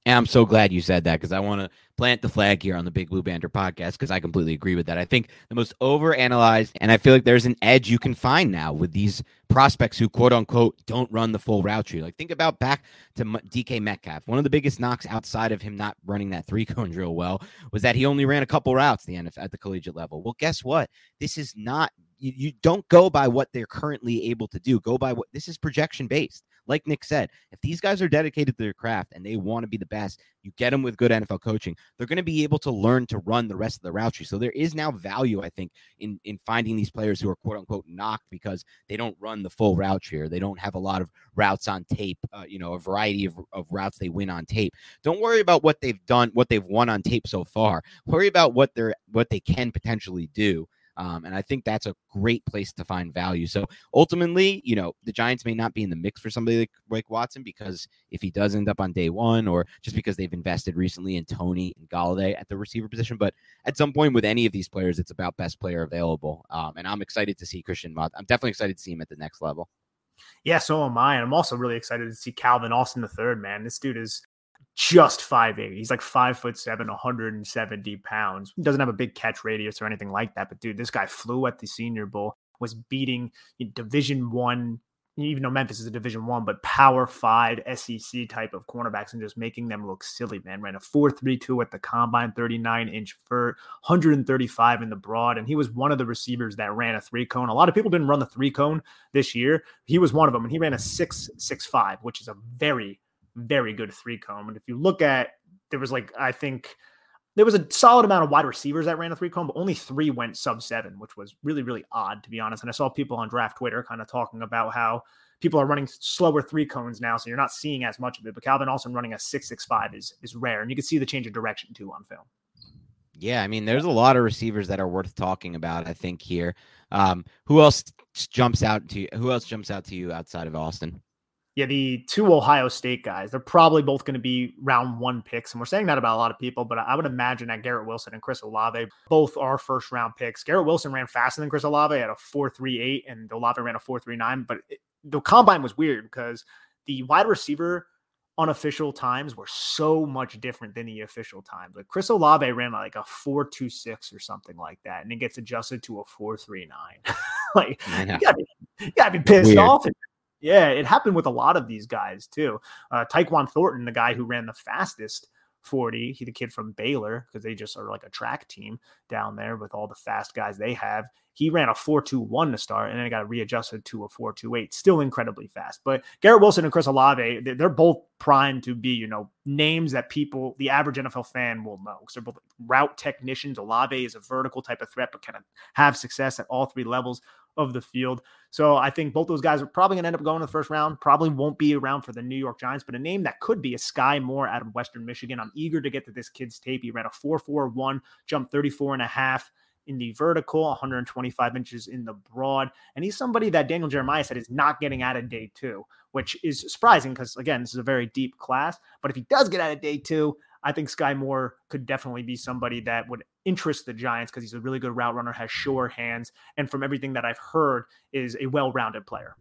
And I'm so glad you said that because I want to plant the flag here on the Big Blue Banter podcast because I completely agree with that. I think the most overanalyzed, and I feel like there's an edge you can find now with these prospects who quote unquote don't run the full route tree. Like think about back to DK Metcalf. One of the biggest knocks outside of him not running that three cone drill well was that he only ran a couple routes the NFL at the collegiate level. Well, guess what? This is not you don't go by what they're currently able to do. Go by what this is projection based. Like Nick said, if these guys are dedicated to their craft and they want to be the best, you get them with good NFL coaching. They're going to be able to learn to run the rest of the route tree. So there is now value, I think, in in finding these players who are quote unquote knocked because they don't run the full route tree or they don't have a lot of routes on tape. Uh, you know, a variety of, of routes they win on tape. Don't worry about what they've done, what they've won on tape so far. Worry about what they're what they can potentially do um, and I think that's a great place to find value. So ultimately, you know, the Giants may not be in the mix for somebody like, like Watson because if he does end up on day one, or just because they've invested recently in Toney and Golladay at the receiver position. But at some point with any of these players, it's about best player available. Um, and I'm excited to see Christian Mott. I'm definitely excited to see him at the next level. Yeah, so am I. And I'm also really excited to see Calvin Austin the third, man. This dude is just five eight. He's like five foot seven, 170 pounds. Doesn't have a big catch radius or anything like that. But dude, this guy flew at the Senior Bowl, was beating Division One even though Memphis is a Division One, but Power Five SEC type of cornerbacks and just making them look silly. Man ran a four three two at the combine, thirty nine inch vert, hundred and thirty five in the broad, and he was one of the receivers that ran a three cone. A lot of people didn't run the three cone this year. He was one of them, and he ran a six six five, which is a very very good three cone. And if you look at there was like I think there was a solid amount of wide receivers that ran a three cone, but only three went sub seven, which was really, really odd to be honest. And I saw people on draft Twitter kind of talking about how people are running slower three cones now, so you're not seeing as much of it. But Calvin Austin running a six six five is is rare, and you can see the change of direction too on film. Yeah, I mean, there's a lot of receivers that are worth talking about. I think here. Um, who else jumps out to you? Who else jumps out to you outside of Austin? Yeah, the two Ohio State guys, they're probably both going to be round one picks. And we're saying that about a lot of people, but I would imagine that Garrett Wilson and Chris Olave both are first round picks. Garrett Wilson ran faster than Chris Olave at a 4.38, and Olave ran a 4.39. But it, the combine was weird because the wide receiver unofficial times were so much different than the official times. Like Chris Olave ran like a 4.26 or something like that, and it gets adjusted to a 4.39. like, you, gotta be, you gotta be pissed weird. off. Yeah, it happened with a lot of these guys too. Uh, Tyquan Thornton, the guy who ran the fastest 40, he the kid from Baylor because they just are like a track team down there with all the fast guys they have. He ran a 4.21 to start and then it got readjusted to a 4.28. Still incredibly fast. But Garrett Wilson and Chris Olave, they're both primed to be, you know, names that people, the average NFL fan will know because they're both route technicians. Olave is a vertical type of threat, but kind of have success at all three levels of the field. So I think both those guys are probably going to end up going in the first round. Probably won't be around for the New York Giants, but a name that could be a Skyy Moore out of Western Michigan. I'm eager to get to this kid's tape. He ran a 4.41, jumped 34 and a half in the vertical, 125 inches in the broad. And he's somebody that Daniel Jeremiah said is not getting out of day two, which is surprising because, again, this is a very deep class. But if he does get out of day two, I think Skyy Moore could definitely be somebody that would interest the Giants because he's a really good route runner, has sure hands, and from everything that I've heard, is a well-rounded player.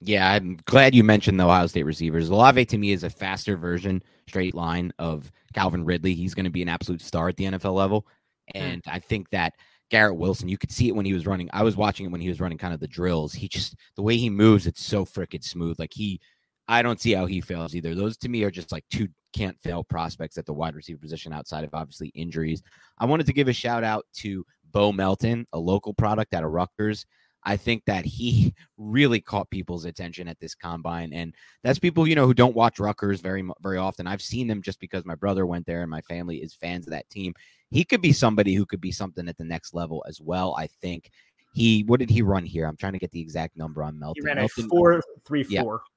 Yeah, I'm glad you mentioned the Ohio State receivers. Olave to me is a faster version, straight line of Calvin Ridley. He's going to be an absolute star at the NFL level, hmm. and mm. I think that Garrett Wilson, you could see it when he was running. I was watching it when he was running kind of the drills. He just the way he moves, it's so freaking smooth. Like he I don't see how he fails either. Those to me are just like two can't fail prospects at the wide receiver position outside of obviously injuries. I wanted to give a shout out to Bo Melton, a local product out of Rutgers. I think that he really caught people's attention at this combine, and that's people you know who don't watch Rutgers very very often. I've seen them just because my brother went there and my family is fans of that team. He could be somebody who could be something at the next level as well. I think he what did he run here? I'm trying to get the exact number on Melton. He ran Melton, a four um, three four. Yeah.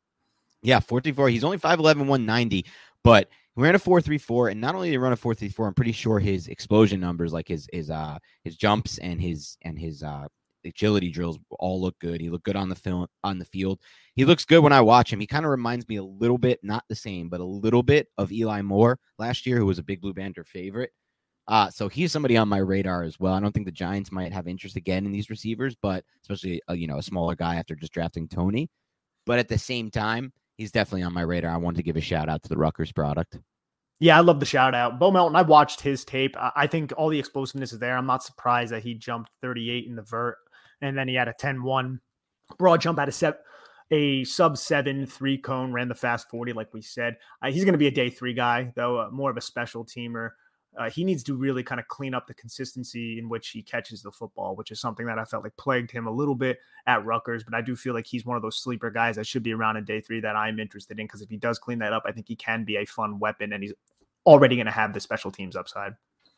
Yeah, 434. He's only 5'11, 190, but he ran a 434. And not only did he run a 434, I'm pretty sure his explosion numbers, like his his uh his jumps and his and his uh agility drills all look good. He looked good on the film on the field. He looks good when I watch him. He kind of reminds me a little bit, not the same, but a little bit of Eli Moore last year, who was a big blue banter favorite. Uh, so he's somebody on my radar as well. I don't think the Giants might have interest again in these receivers, but especially uh, you know a smaller guy after just drafting Toney. But at the same time, he's definitely on my radar. I wanted to give a shout out to the Rutgers product. Yeah, I love the shout out. Bo Melton, I watched his tape. I think all the explosiveness is there. I'm not surprised that he jumped 38 in the vert and then he had a 10 1 broad jump out of set a sub seven three cone, ran the fast 40, like we said. Uh, he's going to be a day three guy, though, uh, more of a special teamer uh, he needs to really kind of clean up the consistency in which he catches the football, which is something that I felt like plagued him a little bit at Rutgers. But I do feel like he's one of those sleeper guys that should be around in day three that I'm interested in because if he does clean that up, I think he can be a fun weapon and he's already going to have the special teams upside.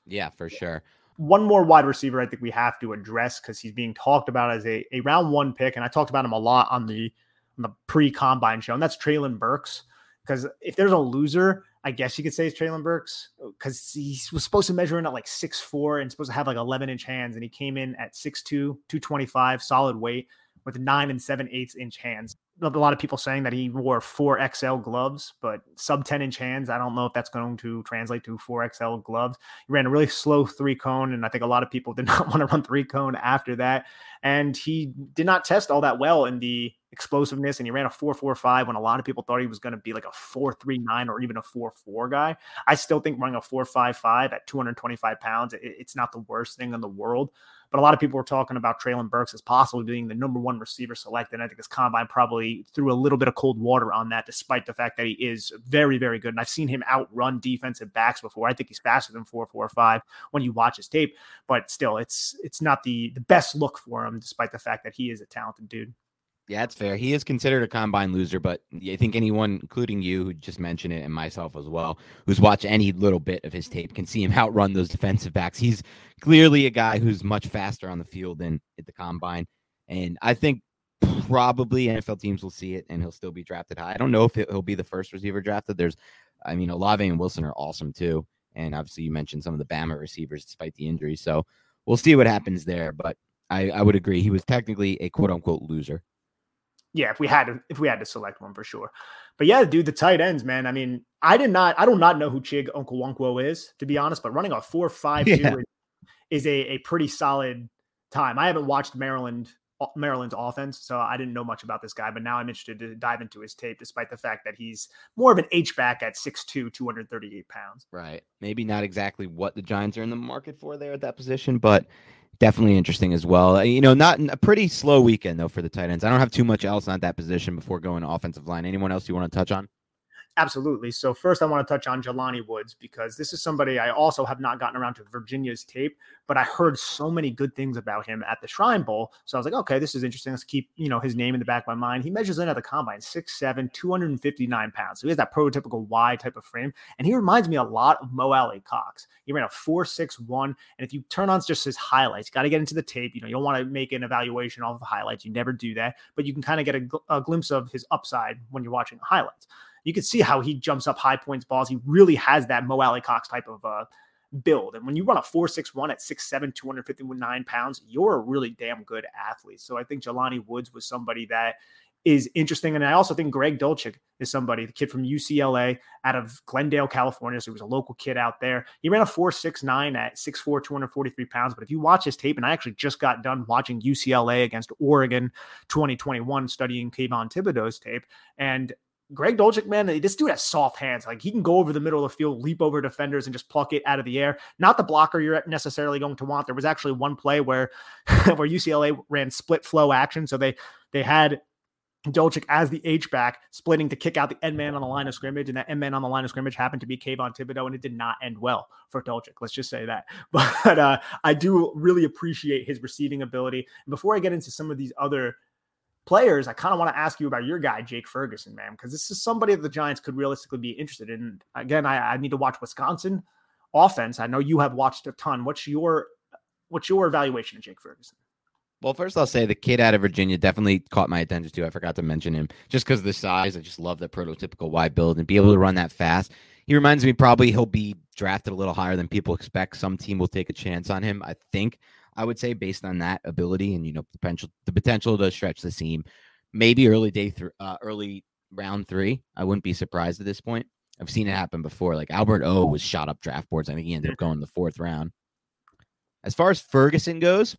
Yeah, for sure. One more wide receiver I think we have to address because he's being talked about as a, a round one pick. And I talked about him a lot on the on the pre combine show, and that's Treylon Burks. Because if there's a loser, I guess you could say it's Treylon Burks uh, because he was supposed to measure in at like six four and supposed to have like 11 inch hands. And he came in at 6'2, 225, solid weight with nine and seven eighths inch hands. A lot of people saying that he wore four XL gloves, but sub 10 inch hands. I don't know if that's going to translate to four XL gloves. He ran a really slow three cone, and I think a lot of people did not want to run three cone after that. And he did not test all that well in the explosiveness and he ran a 4.45 when a lot of people thought he was going to be like a 4.39 or even a 4.4 guy. I still think running a 4.55 at 225 pounds, it's not the worst thing in the world. But a lot of people were talking about Treylon Burks as possibly being the number one receiver selected. And I think his combine probably threw a little bit of cold water on that, despite the fact that he is very, very good. And I've seen him outrun defensive backs before. I think he's faster than four, four, five when you watch his tape. But still, it's it's not the the best look for him, despite the fact that he is a talented dude. Yeah, that's fair. He is considered a combine loser, but I think anyone, including you, who just mentioned it, and myself as well, who's watched any little bit of his tape, can see him outrun those defensive backs. He's clearly a guy who's much faster on the field than at the combine, and I think probably NFL teams will see it, and he'll still be drafted high. I don't know if he'll be the first receiver drafted. There's, I mean, Olave and Wilson are awesome too, and obviously you mentioned some of the Bama receivers despite the injury, so we'll see what happens there. But I, I would agree he was technically a quote unquote loser yeah, if we had to, if we had to select one for sure. But yeah, dude, the tight ends, man. I mean, I did not, I do not know who Chig Okonkwo is, to be honest. But running a four five yeah. is a a pretty solid time. I haven't watched Maryland uh, Maryland's offense, so I didn't know much about this guy. But now I'm interested to dive into his tape, despite the fact that he's more of an H back at 6'2", 238 pounds. Right. Maybe not exactly what the Giants are in the market for there at that position, but definitely interesting as well. Uh, you know, not a pretty slow weekend though for the tight ends. I don't have too much else on that position before going offensive line. Anyone else you want to touch on? Absolutely. So first, I want to touch on Jelani Woods because this is somebody I also have not gotten around to Virginia's tape, but I heard so many good things about him at the Shrine Bowl. So I was like, okay, this is interesting. Let's keep you know his name in the back of my mind. He measures in at the combine 6'7", 259 pounds. So he has that prototypical Y type of frame, and he reminds me a lot of Mo Alie-Cox. He ran a four six one, and if you turn on just his highlights, got to get into the tape. You know, you don't want to make an evaluation off of highlights. You never do that, but you can kind of get a, a glimpse of his upside when you're watching the highlights you can see how he jumps up high points balls. He really has that Mo Alie-Cox type of uh, build. And when you run a 4.61 at 6'7, 259 pounds, you're a really damn good athlete. So I think Jelani Woods was somebody that is interesting. And I also think Greg Dulcich is somebody, the kid from UCLA out of Glendale, California. So he was a local kid out there. He ran a 4.69 at 6'4, 243 pounds. But if you watch his tape, and I actually just got done watching UCLA against Oregon 2021, studying Kayvon Thibodeaux's tape. And Greg Dulcich, man, this dude has soft hands. Like he can go over the middle of the field, leap over defenders, and just pluck it out of the air. Not the blocker you're necessarily going to want. There was actually one play where where UCLA ran split flow action, so they they had Dulcich as the H back, splitting to kick out the end man on the line of scrimmage, and that end man on the line of scrimmage happened to be Kayvon Thibodeaux, and it did not end well for Dulcich. Let's just say that. But uh, I do really appreciate his receiving ability. And before I get into some of these other players, I kind of want to ask you about your guy, Jake Ferguson, man, because this is somebody that the Giants could realistically be interested in. Again, I, I, need to watch Wisconsin offense. I know you have watched a ton. What's your what's your evaluation of Jake Ferguson? Well, first I'll say the kid out of Virginia definitely caught my attention too. I forgot to mention him just because of the size. I just love that prototypical wide build and be able to run that fast. He reminds me probably he'll be drafted a little higher than people expect. Some team will take a chance on him. I think I would say based on that ability and you know potential the potential to stretch the seam, maybe early day through uh, early round three. I wouldn't be surprised at this point. I've seen it happen before. Like Albert O was shot up draft boards. I think he ended up going the fourth round. As far as Ferguson goes,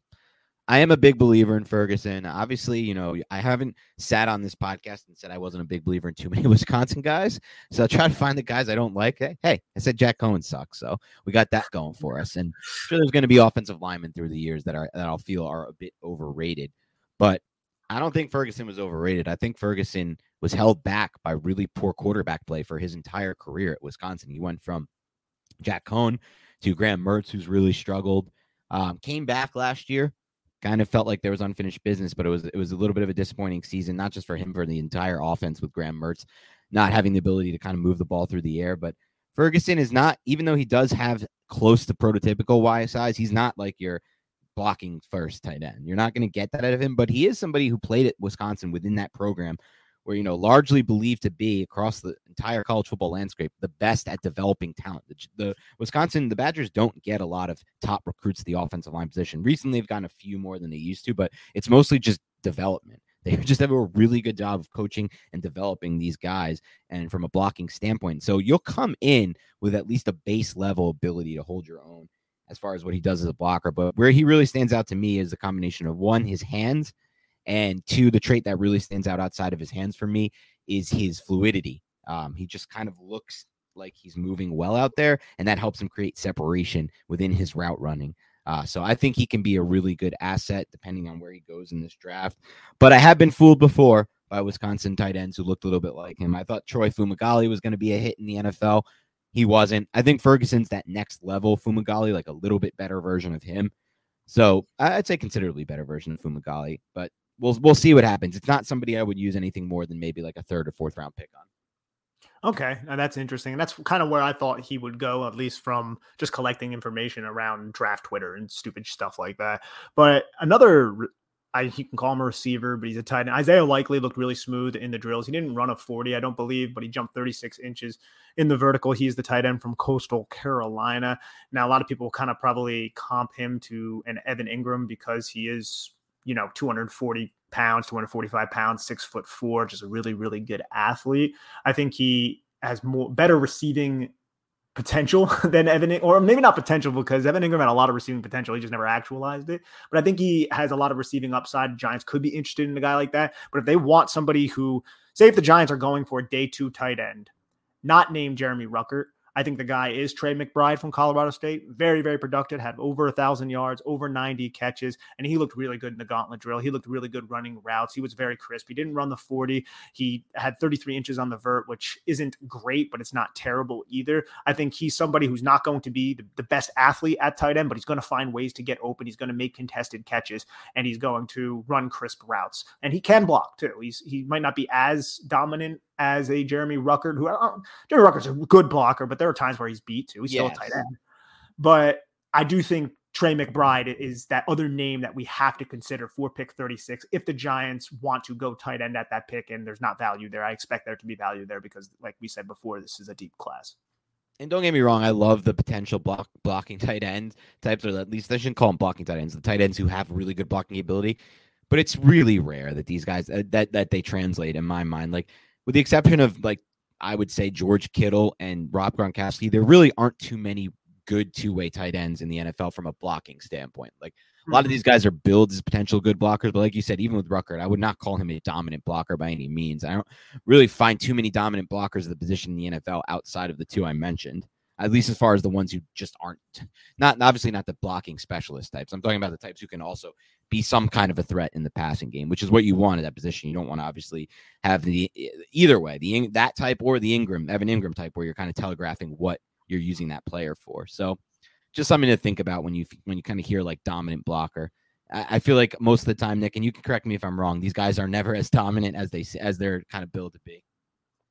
I am a big believer in Ferguson. Obviously, you know, I haven't sat on this podcast and said I wasn't a big believer in too many Wisconsin guys. So I'll try to find the guys I don't like. Hey, hey, I said Jack Coan sucks. So we got that going for us. And I'm sure there's going to be offensive linemen through the years that are that I'll feel are a bit overrated. But I don't think Ferguson was overrated. I think Ferguson was held back by really poor quarterback play for his entire career at Wisconsin. He went from Jack Coan to Graham Mertz, who's really struggled. Um, came back last year, kind of felt like there was unfinished business, but it was it was a little bit of a disappointing season, not just for him, for the entire offense with Graham Mertz not having the ability to kind of move the ball through the air. But Ferguson is not, even though he does have close to prototypical Y size, he's not like your blocking first tight end. You're not going to get that out of him, but he is somebody who played at Wisconsin within that program where you know largely believed to be across the entire college football landscape the best at developing talent. The, the, Wisconsin, the Badgers don't get a lot of top recruits to the offensive line position. Recently, they've gotten a few more than they used to, but it's mostly just development. They just have a really good job of coaching and developing these guys, and from a blocking standpoint. So you'll come in with at least a base level ability to hold your own as far as what he does as a blocker. But where he really stands out to me is the combination of one, his hands and two, the trait that really stands out outside of his hands for me is his fluidity. Um, he just kind of looks like he's moving well out there, and that helps him create separation within his route running. Uh, so I think he can be a really good asset depending on where he goes in this draft. But I have been fooled before by Wisconsin tight ends who looked a little bit like him. I thought Troy Fumagalli was going to be a hit in the NFL. He wasn't. I think Ferguson's that next level Fumagalli, like a little bit better version of him. So I'd say considerably better version of Fumagalli, but we'll we'll see what happens. It's not somebody I would use anything more than maybe like a third or fourth round pick on. Okay, now that's interesting. And that's kind of where I thought he would go, at least from just collecting information around draft Twitter and stupid stuff like that. But another, I you can call him a receiver, but he's a tight end. Isaiah Likely looked really smooth in the drills. He didn't run a 40, I don't believe, but he jumped 36 inches in the vertical. He's the tight end from Coastal Carolina. Now, a lot of people kind of probably comp him to an Evan Engram because he is, you know, 240 pounds, 245 pounds, six foot four, just a really, really good athlete. I think he has more better receiving potential than Evan, or maybe not potential because Evan Engram had a lot of receiving potential. He just never actualized it. But I think he has a lot of receiving upside. Giants could be interested in a guy like that. But if they want somebody who, say, if the Giants are going for a day two tight end, not named Jeremy Ruckert, I think the guy is Trey McBride from Colorado State. Very, very productive, had over a thousand yards, over 90 catches, and he looked really good in the gauntlet drill. He looked really good running routes. He was very crisp. He didn't run the 40. He had 33 inches on the vert, which isn't great, but it's not terrible either. I think he's somebody who's not going to be the, the best athlete at tight end, but he's going to find ways to get open. He's going to make contested catches, and he's going to run crisp routes. And he can block too. He's he might not be as dominant as a Jeremy Ruckert, who uh, Jeremy Ruckert's a good blocker, but there are times where he's beat too. He's yes. still a tight end. But I do think Trey McBride is that other name that we have to consider for pick 36 if the Giants want to go tight end at that pick and there's not value there. I expect there to be value there because, like we said before, this is a deep class. And don't get me wrong, I love the potential block blocking tight end types, or at least I shouldn't call them blocking tight ends. The tight ends who have really good blocking ability, but it's really rare that these guys uh, that that they translate in my mind. Like with the exception of like I would say George Kittle and Rob Gronkowski, there really aren't too many good two-way tight ends in the NFL from a blocking standpoint. Like a lot of these mm-hmm. guys are billed as potential good blockers, but like you said, even with Ruckert, I would not call him a dominant blocker by any means. I don't really find too many dominant blockers at the position in the NFL outside of the two I mentioned. At least as far as the ones who just aren't not obviously not the blocking specialist types. I'm talking about the types who can also be some kind of a threat in the passing game, which is what you want at that position. You don't want to obviously have the either way, the that type or the Engram Evan Engram type, where you're kind of telegraphing what you're using that player for. So just something to think about when you when you kind of hear like dominant blocker. I, I feel like most of the time, Nick, and you can correct me if I'm wrong, these guys are never as dominant as they as they're kind of billed to be.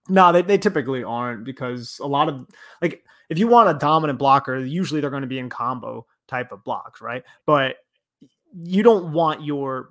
No, they, they typically aren't because a lot of like if you want a dominant blocker, usually they're going to be in combo type of blocks, right? But you don't want your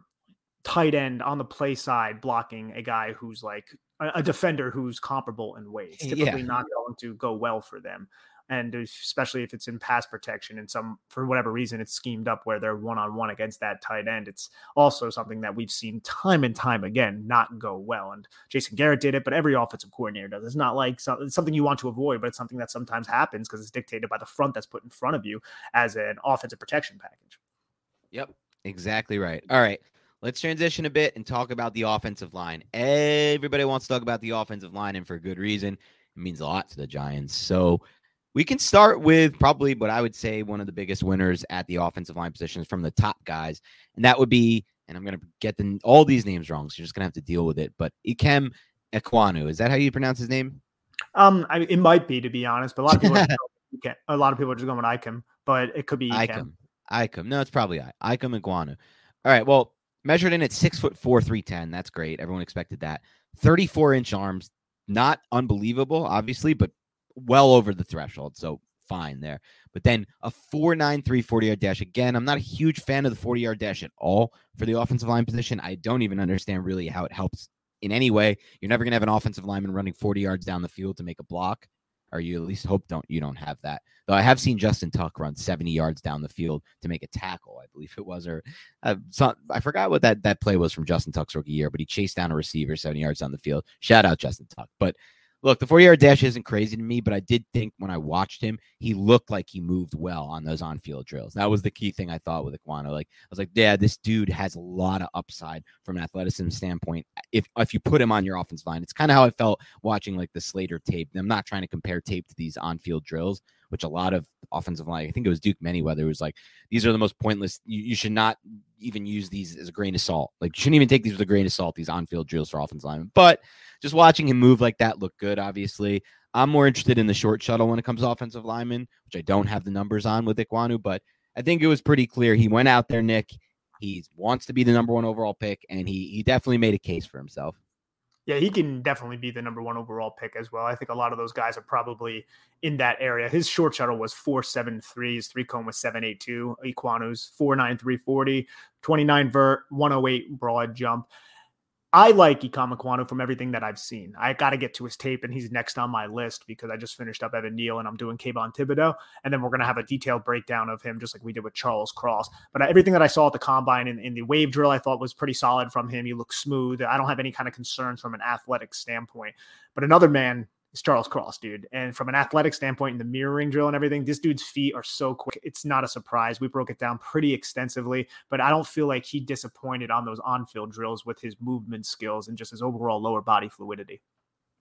tight end on the play side blocking a guy who's like a, a defender who's comparable in weight. It's typically yeah. not going to go well for them. And especially if it's in pass protection and some, for whatever reason, it's schemed up where they're one on one against that tight end. It's also something that we've seen time and time again not go well. And Jason Garrett did it, but every offensive coordinator does. It's not like so, it's something you want to avoid, but it's something that sometimes happens because it's dictated by the front that's put in front of you as an offensive protection package. Yep. Exactly right. All right. Let's transition a bit and talk about the offensive line. Everybody wants to talk about the offensive line, and for good reason. It means a lot to the Giants. So we can start with probably what I would say one of the biggest winners at the offensive line positions from the top guys, and that would be, and I'm going to get the, all these names wrong, so you're just going to have to deal with it. But Ikem Ekwonu, is that how you pronounce his name? Um, I, it might be to be honest, but a lot of people, are, a lot of people are just going with Ikem, but it could be Ikem. Ikem. No, it's probably I. Ikem Ekwonu. All right. Well, measured in at six foot four, three ten. That's great. Everyone expected that. Thirty four inch arms. Not unbelievable, obviously, but well over the threshold. So fine there. But then a 4.93 40 yard dash. Again, I'm not a huge fan of the 40 yard dash at all for the offensive line position. I don't even understand really how it helps in any way. You're never going to have an offensive lineman running 40 yards down the field to make a block or you at least hope don't you don't have that. Though I have seen Justin Tuck run 70 yards down the field to make a tackle, I believe it was, or uh, I forgot what that that play was from Justin Tuck's rookie year, but he chased down a receiver 70 yards down the field. Shout out Justin Tuck, but look, the 40 yard dash isn't crazy to me, but I did think when I watched him, he looked like he moved well on those on field drills. That was the key thing I thought with Ekwonu. Like, I was like, yeah, this dude has a lot of upside from an athleticism standpoint. If if you put him on your offense line, it's kind of how I felt watching like the Slater tape. I'm not trying to compare tape to these on field drills which a lot of offensive line, I think it was Duke Manyweather, was like, these are the most pointless. You, you, should not even use these as a grain of salt. Like, you shouldn't even take these with a grain of salt, these on field drills for offensive linemen. But just watching him move like that looked good, obviously. I'm more interested in the short shuttle when it comes to offensive linemen, which I don't have the numbers on with Ekwonu, but I think it was pretty clear. He went out there, Nick. He wants to be the number one overall pick, and he he definitely made a case for himself. Yeah, he can definitely be the number one overall pick as well. I think a lot of those guys are probably in that area. His short shuttle was 473, his three cone was 782, Ekwonu's 49340, 29 vert, 108 broad jump. I like Ikem Ekwonu from everything that I've seen. I got to get to his tape, and he's next on my list because I just finished up Evan Neal and I'm doing Kayvon Thibodeaux. And then we're going to have a detailed breakdown of him, just like we did with Charles Cross. But uh, everything that I saw at the combine and in the wave drill, I thought was pretty solid from him. He looked smooth. I don't have any kind of concerns from an athletic standpoint. But another man is Charles Cross, dude. And from an athletic standpoint, in the mirroring drill and everything, this dude's feet are so quick. It's not a surprise. We broke it down pretty extensively, but I don't feel like he disappointed on those on field drills with his movement skills and just his overall lower body fluidity.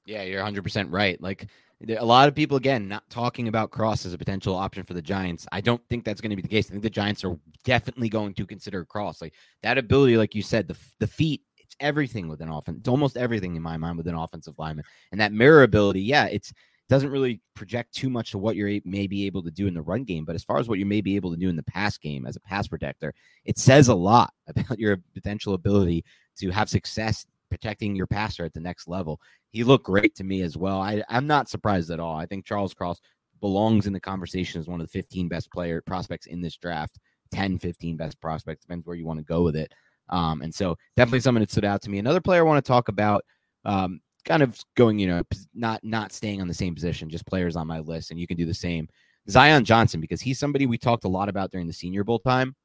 Yeah, you're 100% right. Like a lot of people, again, not talking about Cross as a potential option for the Giants. I don't think that's going to be the case. I think the Giants are definitely going to consider Cross. Like that ability, like you said, the, the feet everything with an offense. Almost everything in my mind with an offensive lineman. And that mirror ability, yeah, it's doesn't really project too much to what you're may be able to do in the run game, but as far as what you may be able to do in the pass game as a pass protector, it says a lot about your potential ability to have success protecting your passer at the next level. He looked great to me as well. I, I'm not surprised at all. I think Charles Cross belongs in the conversation as one of the 15 best player prospects in this draft, 10, 15 best prospects, depends where you want to go with it. Um, and so definitely someone that stood out to me. Another player I want to talk about, um, kind of going, you know, not not staying on the same position, just players on my list, and you can do the same. Zion Johnson, because he's somebody we talked a lot about during the Senior Bowl time,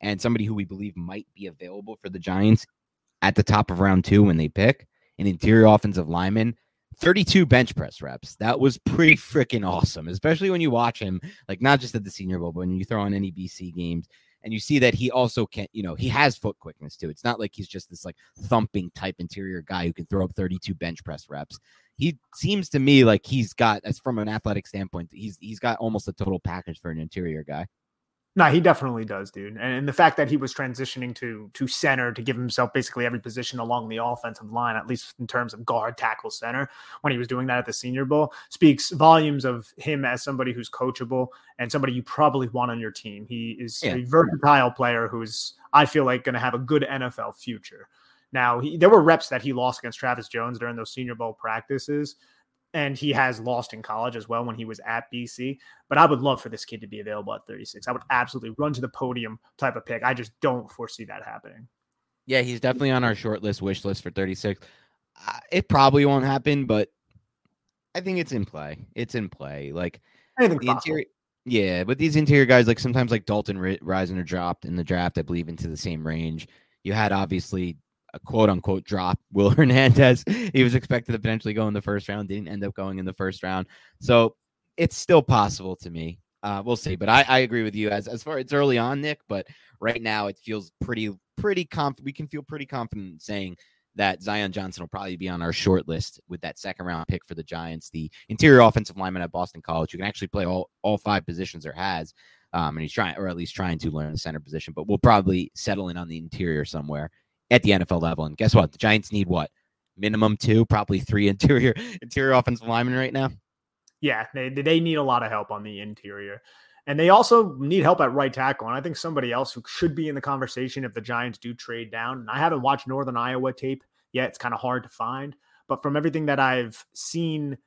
and somebody who we believe might be available for the Giants at the top of round two when they pick an interior offensive lineman. 32 bench press reps. That was pretty freaking awesome, especially when you watch him, like not just at the Senior Bowl, but when you throw on any BC games and you see that he also can, you know, he has foot quickness too. It's not like he's just this like thumping type interior guy who can throw up 32 bench press reps. He seems to me like he's got, as from an athletic standpoint, he's he's got almost a total package for an interior guy. No, he definitely does, dude. And the fact that he was transitioning to to center to give himself basically every position along the offensive line, at least in terms of guard, tackle, center, when he was doing that at the Senior Bowl, speaks volumes of him as somebody who's coachable and somebody you probably want on your team. He is yeah. a versatile player who's, I feel like, going to have a good NFL future. Now, he, there were reps that he lost against Travis Jones during those Senior Bowl practices and he has lost in college as well when he was at BC. But I would love for this kid to be available at 36. I would absolutely run to the podium type of pick. I just don't foresee that happening. Yeah, he's definitely on our short list, wish list for 36. Uh, it probably won't happen, but I think it's in play. It's in play. Like the interior, yeah, but these interior guys, like sometimes like Dalton Risner dropped in the draft, I believe, into the same range. You had obviously a quote unquote drop. Will Hernandez, he was expected to potentially go in the first round, didn't end up going in the first round. So it's still possible to me. Uh, we'll see. But I, I agree with you as as far it's early on, Nick. But right now it feels pretty pretty. We can feel pretty confident saying that Zion Johnson will probably be on our short list with that second round pick for the Giants, the interior offensive lineman at Boston College, who can actually play all all five positions or has. Um, and he's trying, or at least trying to learn the center position, but we'll probably settle in on the interior somewhere at the NFL level. And guess what? The Giants need what? Minimum two, probably three interior interior offensive linemen right now. Yeah, they they need a lot of help on the interior. And they also need help at right tackle. And I think somebody else who should be in the conversation if the Giants do trade down. And I haven't watched Northern Iowa tape yet. It's kind of hard to find. But from everything that I've seen,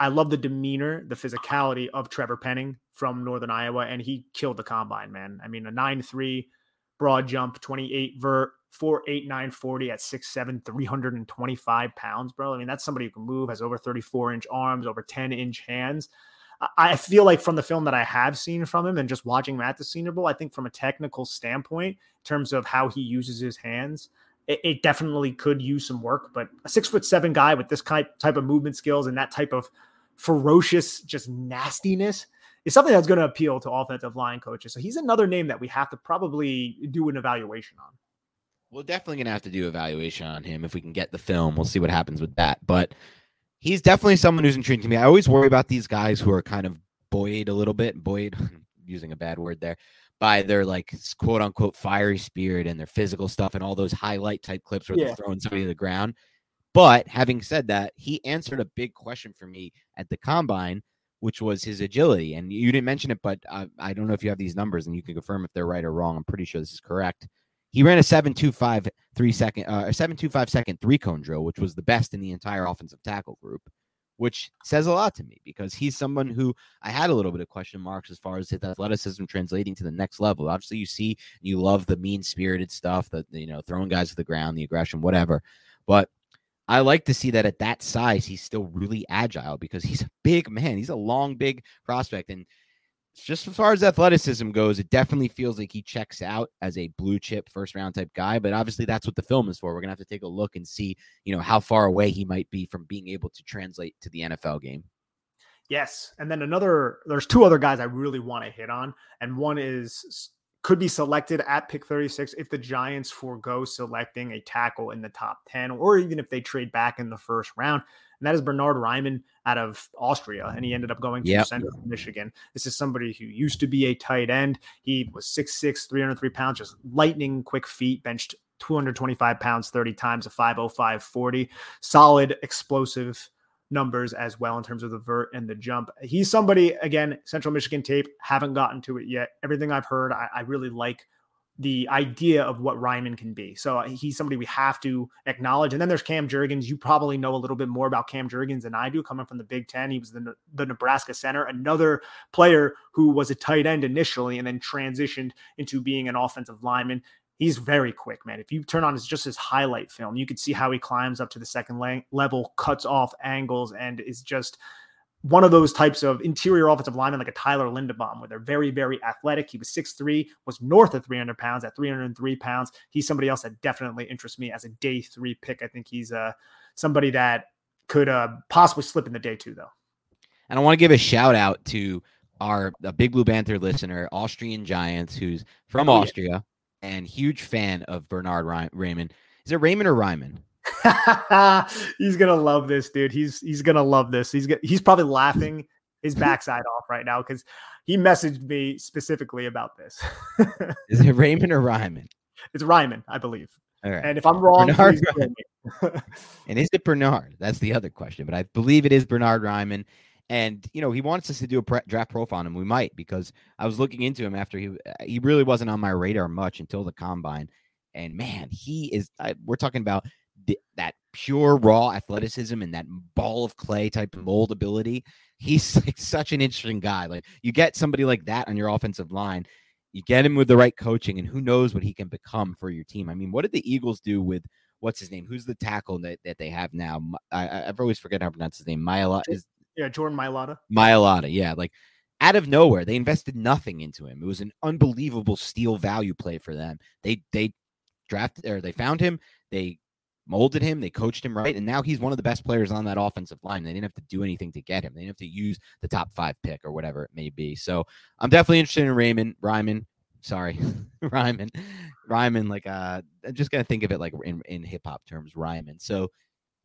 I love the demeanor, the physicality of Trevor Penning from Northern Iowa. And he killed the combine, man. I mean, a 9 3 broad jump, 28 vert, four eight nine forty at six seven three hundred and twenty five pounds, bro. I mean, that's somebody who can move, has over 34 inch arms, over 10 inch hands. I feel like from the film that I have seen from him and just watching him at the Senior Bowl, I think from a technical standpoint, in terms of how he uses his hands, it, it definitely could use some work. But a six foot seven guy with this type type of movement skills and that type of ferocious just nastiness is something that's going to appeal to offensive line coaches. So he's another name that we have to probably do an evaluation on. We're definitely gonna have to do evaluation on him if we can get the film. We'll see what happens with that. But he's definitely someone who's intriguing to me. I always worry about these guys who are kind of buoyed a little bit, buoyed, using a bad word there, by their like quote unquote fiery spirit and their physical stuff and all those highlight type clips where yeah. they're throwing somebody to the ground. But having said that, he answered a big question for me at the combine, which was his agility. And you didn't mention it, but uh, I don't know if you have these numbers and you can confirm if they're right or wrong. I'm pretty sure this is correct. He ran a 7.25 three second, uh, a 7.25 second three cone drill, which was the best in the entire offensive tackle group, which says a lot to me because he's someone who I had a little bit of question marks as far as his athleticism translating to the next level. Obviously, you see, you love the mean spirited stuff that, you know, throwing guys to the ground, the aggression, whatever. But I like to see that at that size, he's still really agile because he's a big man. He's a long, big prospect. And just as far as athleticism goes, it definitely feels like he checks out as a blue chip first round type guy. But obviously, that's what the film is for. We're gonna have to take a look and see, you know, how far away he might be from being able to translate to the NFL game. Yes, and then another. There's two other guys I really want to hit on, and one is could be selected at pick 36 if the Giants forego selecting a tackle in the top 10, or even if they trade back in the first round and that is Bernard Raimann out of Austria, and he ended up going to yep. Central Michigan. This is somebody who used to be a tight end. He was 6'6", 303 pounds, just lightning quick feet, benched 225 pounds 30 times, a 505 40. Solid, explosive numbers as well in terms of the vert and the jump. He's somebody, again, Central Michigan tape, haven't gotten to it yet. Everything I've heard, I, I really like the idea of what Raimann can be. So uh, he's somebody we have to acknowledge. And then there's Cam Jurgens. You probably know a little bit more about Cam Jurgens than I do, coming from the Big Ten. He was the, the Nebraska center, another player who was a tight end initially and then transitioned into being an offensive lineman. He's very quick, man. If you turn on his just his highlight film, you could see how he climbs up to the second level, cuts off angles, and is just one of those types of interior offensive linemen like a Tyler Linderbaum, where they're very, very athletic. He was 6'3, was north of 300 pounds at 303 pounds. He's somebody else that definitely interests me as a day three pick. I think he's uh, somebody that could uh, possibly slip in the day two, though. And I want to give a shout out to our Big Blue Banter listener, Austrian Giants, who's from oh, Austria yeah. and huge fan of Bernhard Raymond. Is it Raymond or Raimann? he's gonna love this, dude. He's he's gonna love this. He's he's probably laughing his backside off right now because he messaged me specifically about this. Is it Raymond or Raimann? It's Raimann, I believe. All right. And if I'm wrong, Bernhard, and is it Bernard? That's the other question. But I believe it is Bernard Raimann. And you know he wants us to do a pre- draft profile on him. We might because I was looking into him after he uh, he really wasn't on my radar much until the combine. And man, he is. I, we're talking about that pure raw athleticism and that ball of clay type of moldability. He's like such an interesting guy. Like you get somebody like that on your offensive line, you get him with the right coaching, and who knows what he can become for your team. I mean, what did the Eagles do with what's his name? Who's the tackle that, that they have now? I, I always forget how to pronounce his name. Mailata is yeah, Jordan Mailata. Mailata, yeah, like out of nowhere, they invested nothing into him. It was an unbelievable steal value play for them. They they drafted or they found him. They molded him, they coached him right, and now he's one of the best players on that offensive line. They didn't have to do anything to get him. They didn't have to use the top five pick or whatever it may be. So I'm definitely interested in Raymond, Raimann. Sorry, Raimann, Raimann. Like, uh, I'm just gonna think of it like in, in hip hop terms, Raimann. So,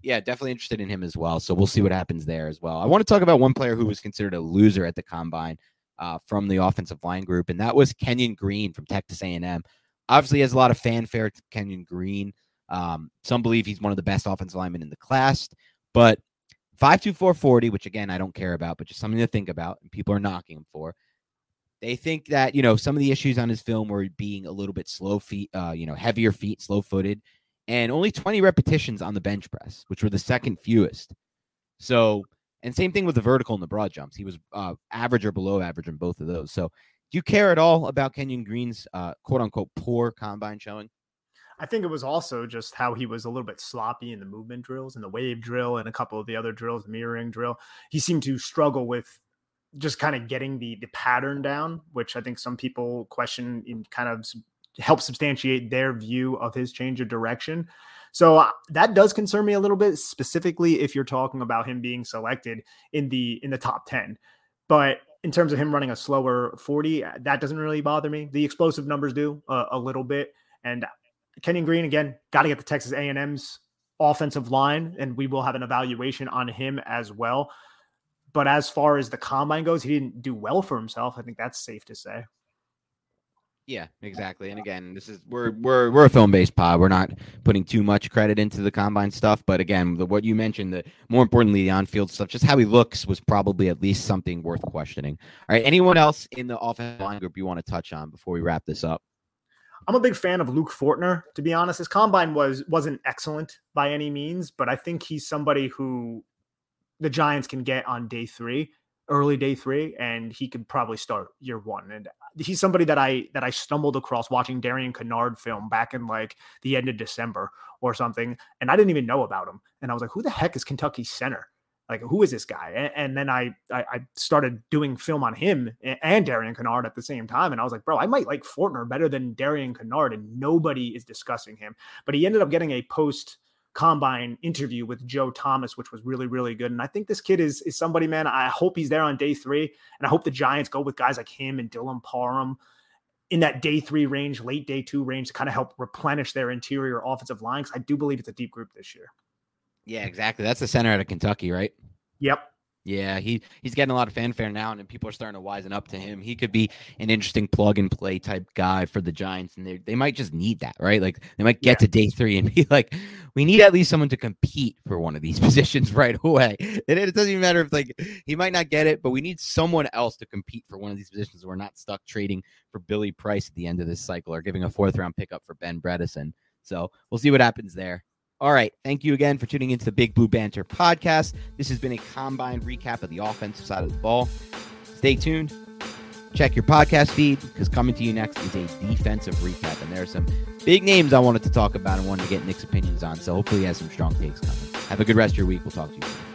yeah, definitely interested in him as well. So we'll see what happens there as well. I want to talk about one player who was considered a loser at the combine uh, from the offensive line group, and that was Kenyon Green from Texas A&M. Obviously, has a lot of fanfare. Kenyon Green. Um, some believe he's one of the best offensive linemen in the class, but 52440, which again, I don't care about, but just something to think about, and people are knocking him for. They think that, you know, some of the issues on his film were being a little bit slow feet, uh, you know, heavier feet, slow footed, and only 20 repetitions on the bench press, which were the second fewest. So, and same thing with the vertical and the broad jumps. He was uh, average or below average in both of those. So, do you care at all about Kenyon Green's uh, quote unquote poor combine showing? I think it was also just how he was a little bit sloppy in the movement drills and the wave drill and a couple of the other drills, the mirroring drill. He seemed to struggle with just kind of getting the the pattern down, which I think some people question in kind of help substantiate their view of his change of direction. So uh, that does concern me a little bit, specifically if you're talking about him being selected in the in the top ten. But in terms of him running a slower 40, uh, that doesn't really bother me. The explosive numbers do uh, a little bit, and Kenyon Green again got to get the Texas A&M's offensive line, and we will have an evaluation on him as well. But as far as the combine goes, he didn't do well for himself. I think that's safe to say. Yeah, exactly. And again, this is we're we're we're a film based pod. We're not putting too much credit into the combine stuff, but again, the, what you mentioned, the more importantly, the on field stuff, just how he looks was probably at least something worth questioning. All right, anyone else in the offensive line group you want to touch on before we wrap this up? I'm a big fan of Luke Fortner, to be honest. His combine was wasn't excellent by any means, but I think he's somebody who the Giants can get on day three, early day three, and he could probably start year one. And he's somebody that I that I stumbled across watching Darian Kinnard film back in like the end of December or something, and I didn't even know about him. And I was like, who the heck is Kentucky center? Like, who is this guy? And, and then I, I, I started doing film on him and Darian Kinnard at the same time, and I was like, bro, I might like Fortner better than Darian Kinnard, and nobody is discussing him. But he ended up getting a post combine interview with Joe Thomas, which was really, really good. And I think this kid is is somebody, man. I hope he's there on day three. And I hope the Giants go with guys like him and Dylan Parham in that day three range, late day two range to kind of help replenish their interior offensive line. Because I do believe it's a deep group this year. Yeah, exactly. That's the center out of Kentucky, right? Yep. Yeah, he he's getting a lot of fanfare now, and people are starting to wisen up to him. He could be an interesting plug and play type guy for the Giants, and they they might just need that, right? Like they might get yeah. to day three and be like, we need at least someone to compete for one of these positions right away. And it doesn't even matter if like he might not get it, but we need someone else to compete for one of these positions. We're not stuck trading for Billy Price at the end of this cycle or giving a fourth round pickup for Ben Bredeson. So we'll see what happens there. All right. Thank you again for tuning into the Big Blue Banter podcast. This has been a combined recap of the offensive side of the ball. Stay tuned. Check your podcast feed because coming to you next is a defensive recap. And there are some big names I wanted to talk about and wanted to get Nick's opinions on. So hopefully he has some strong takes coming. Have a good rest of your week. We'll talk to you soon.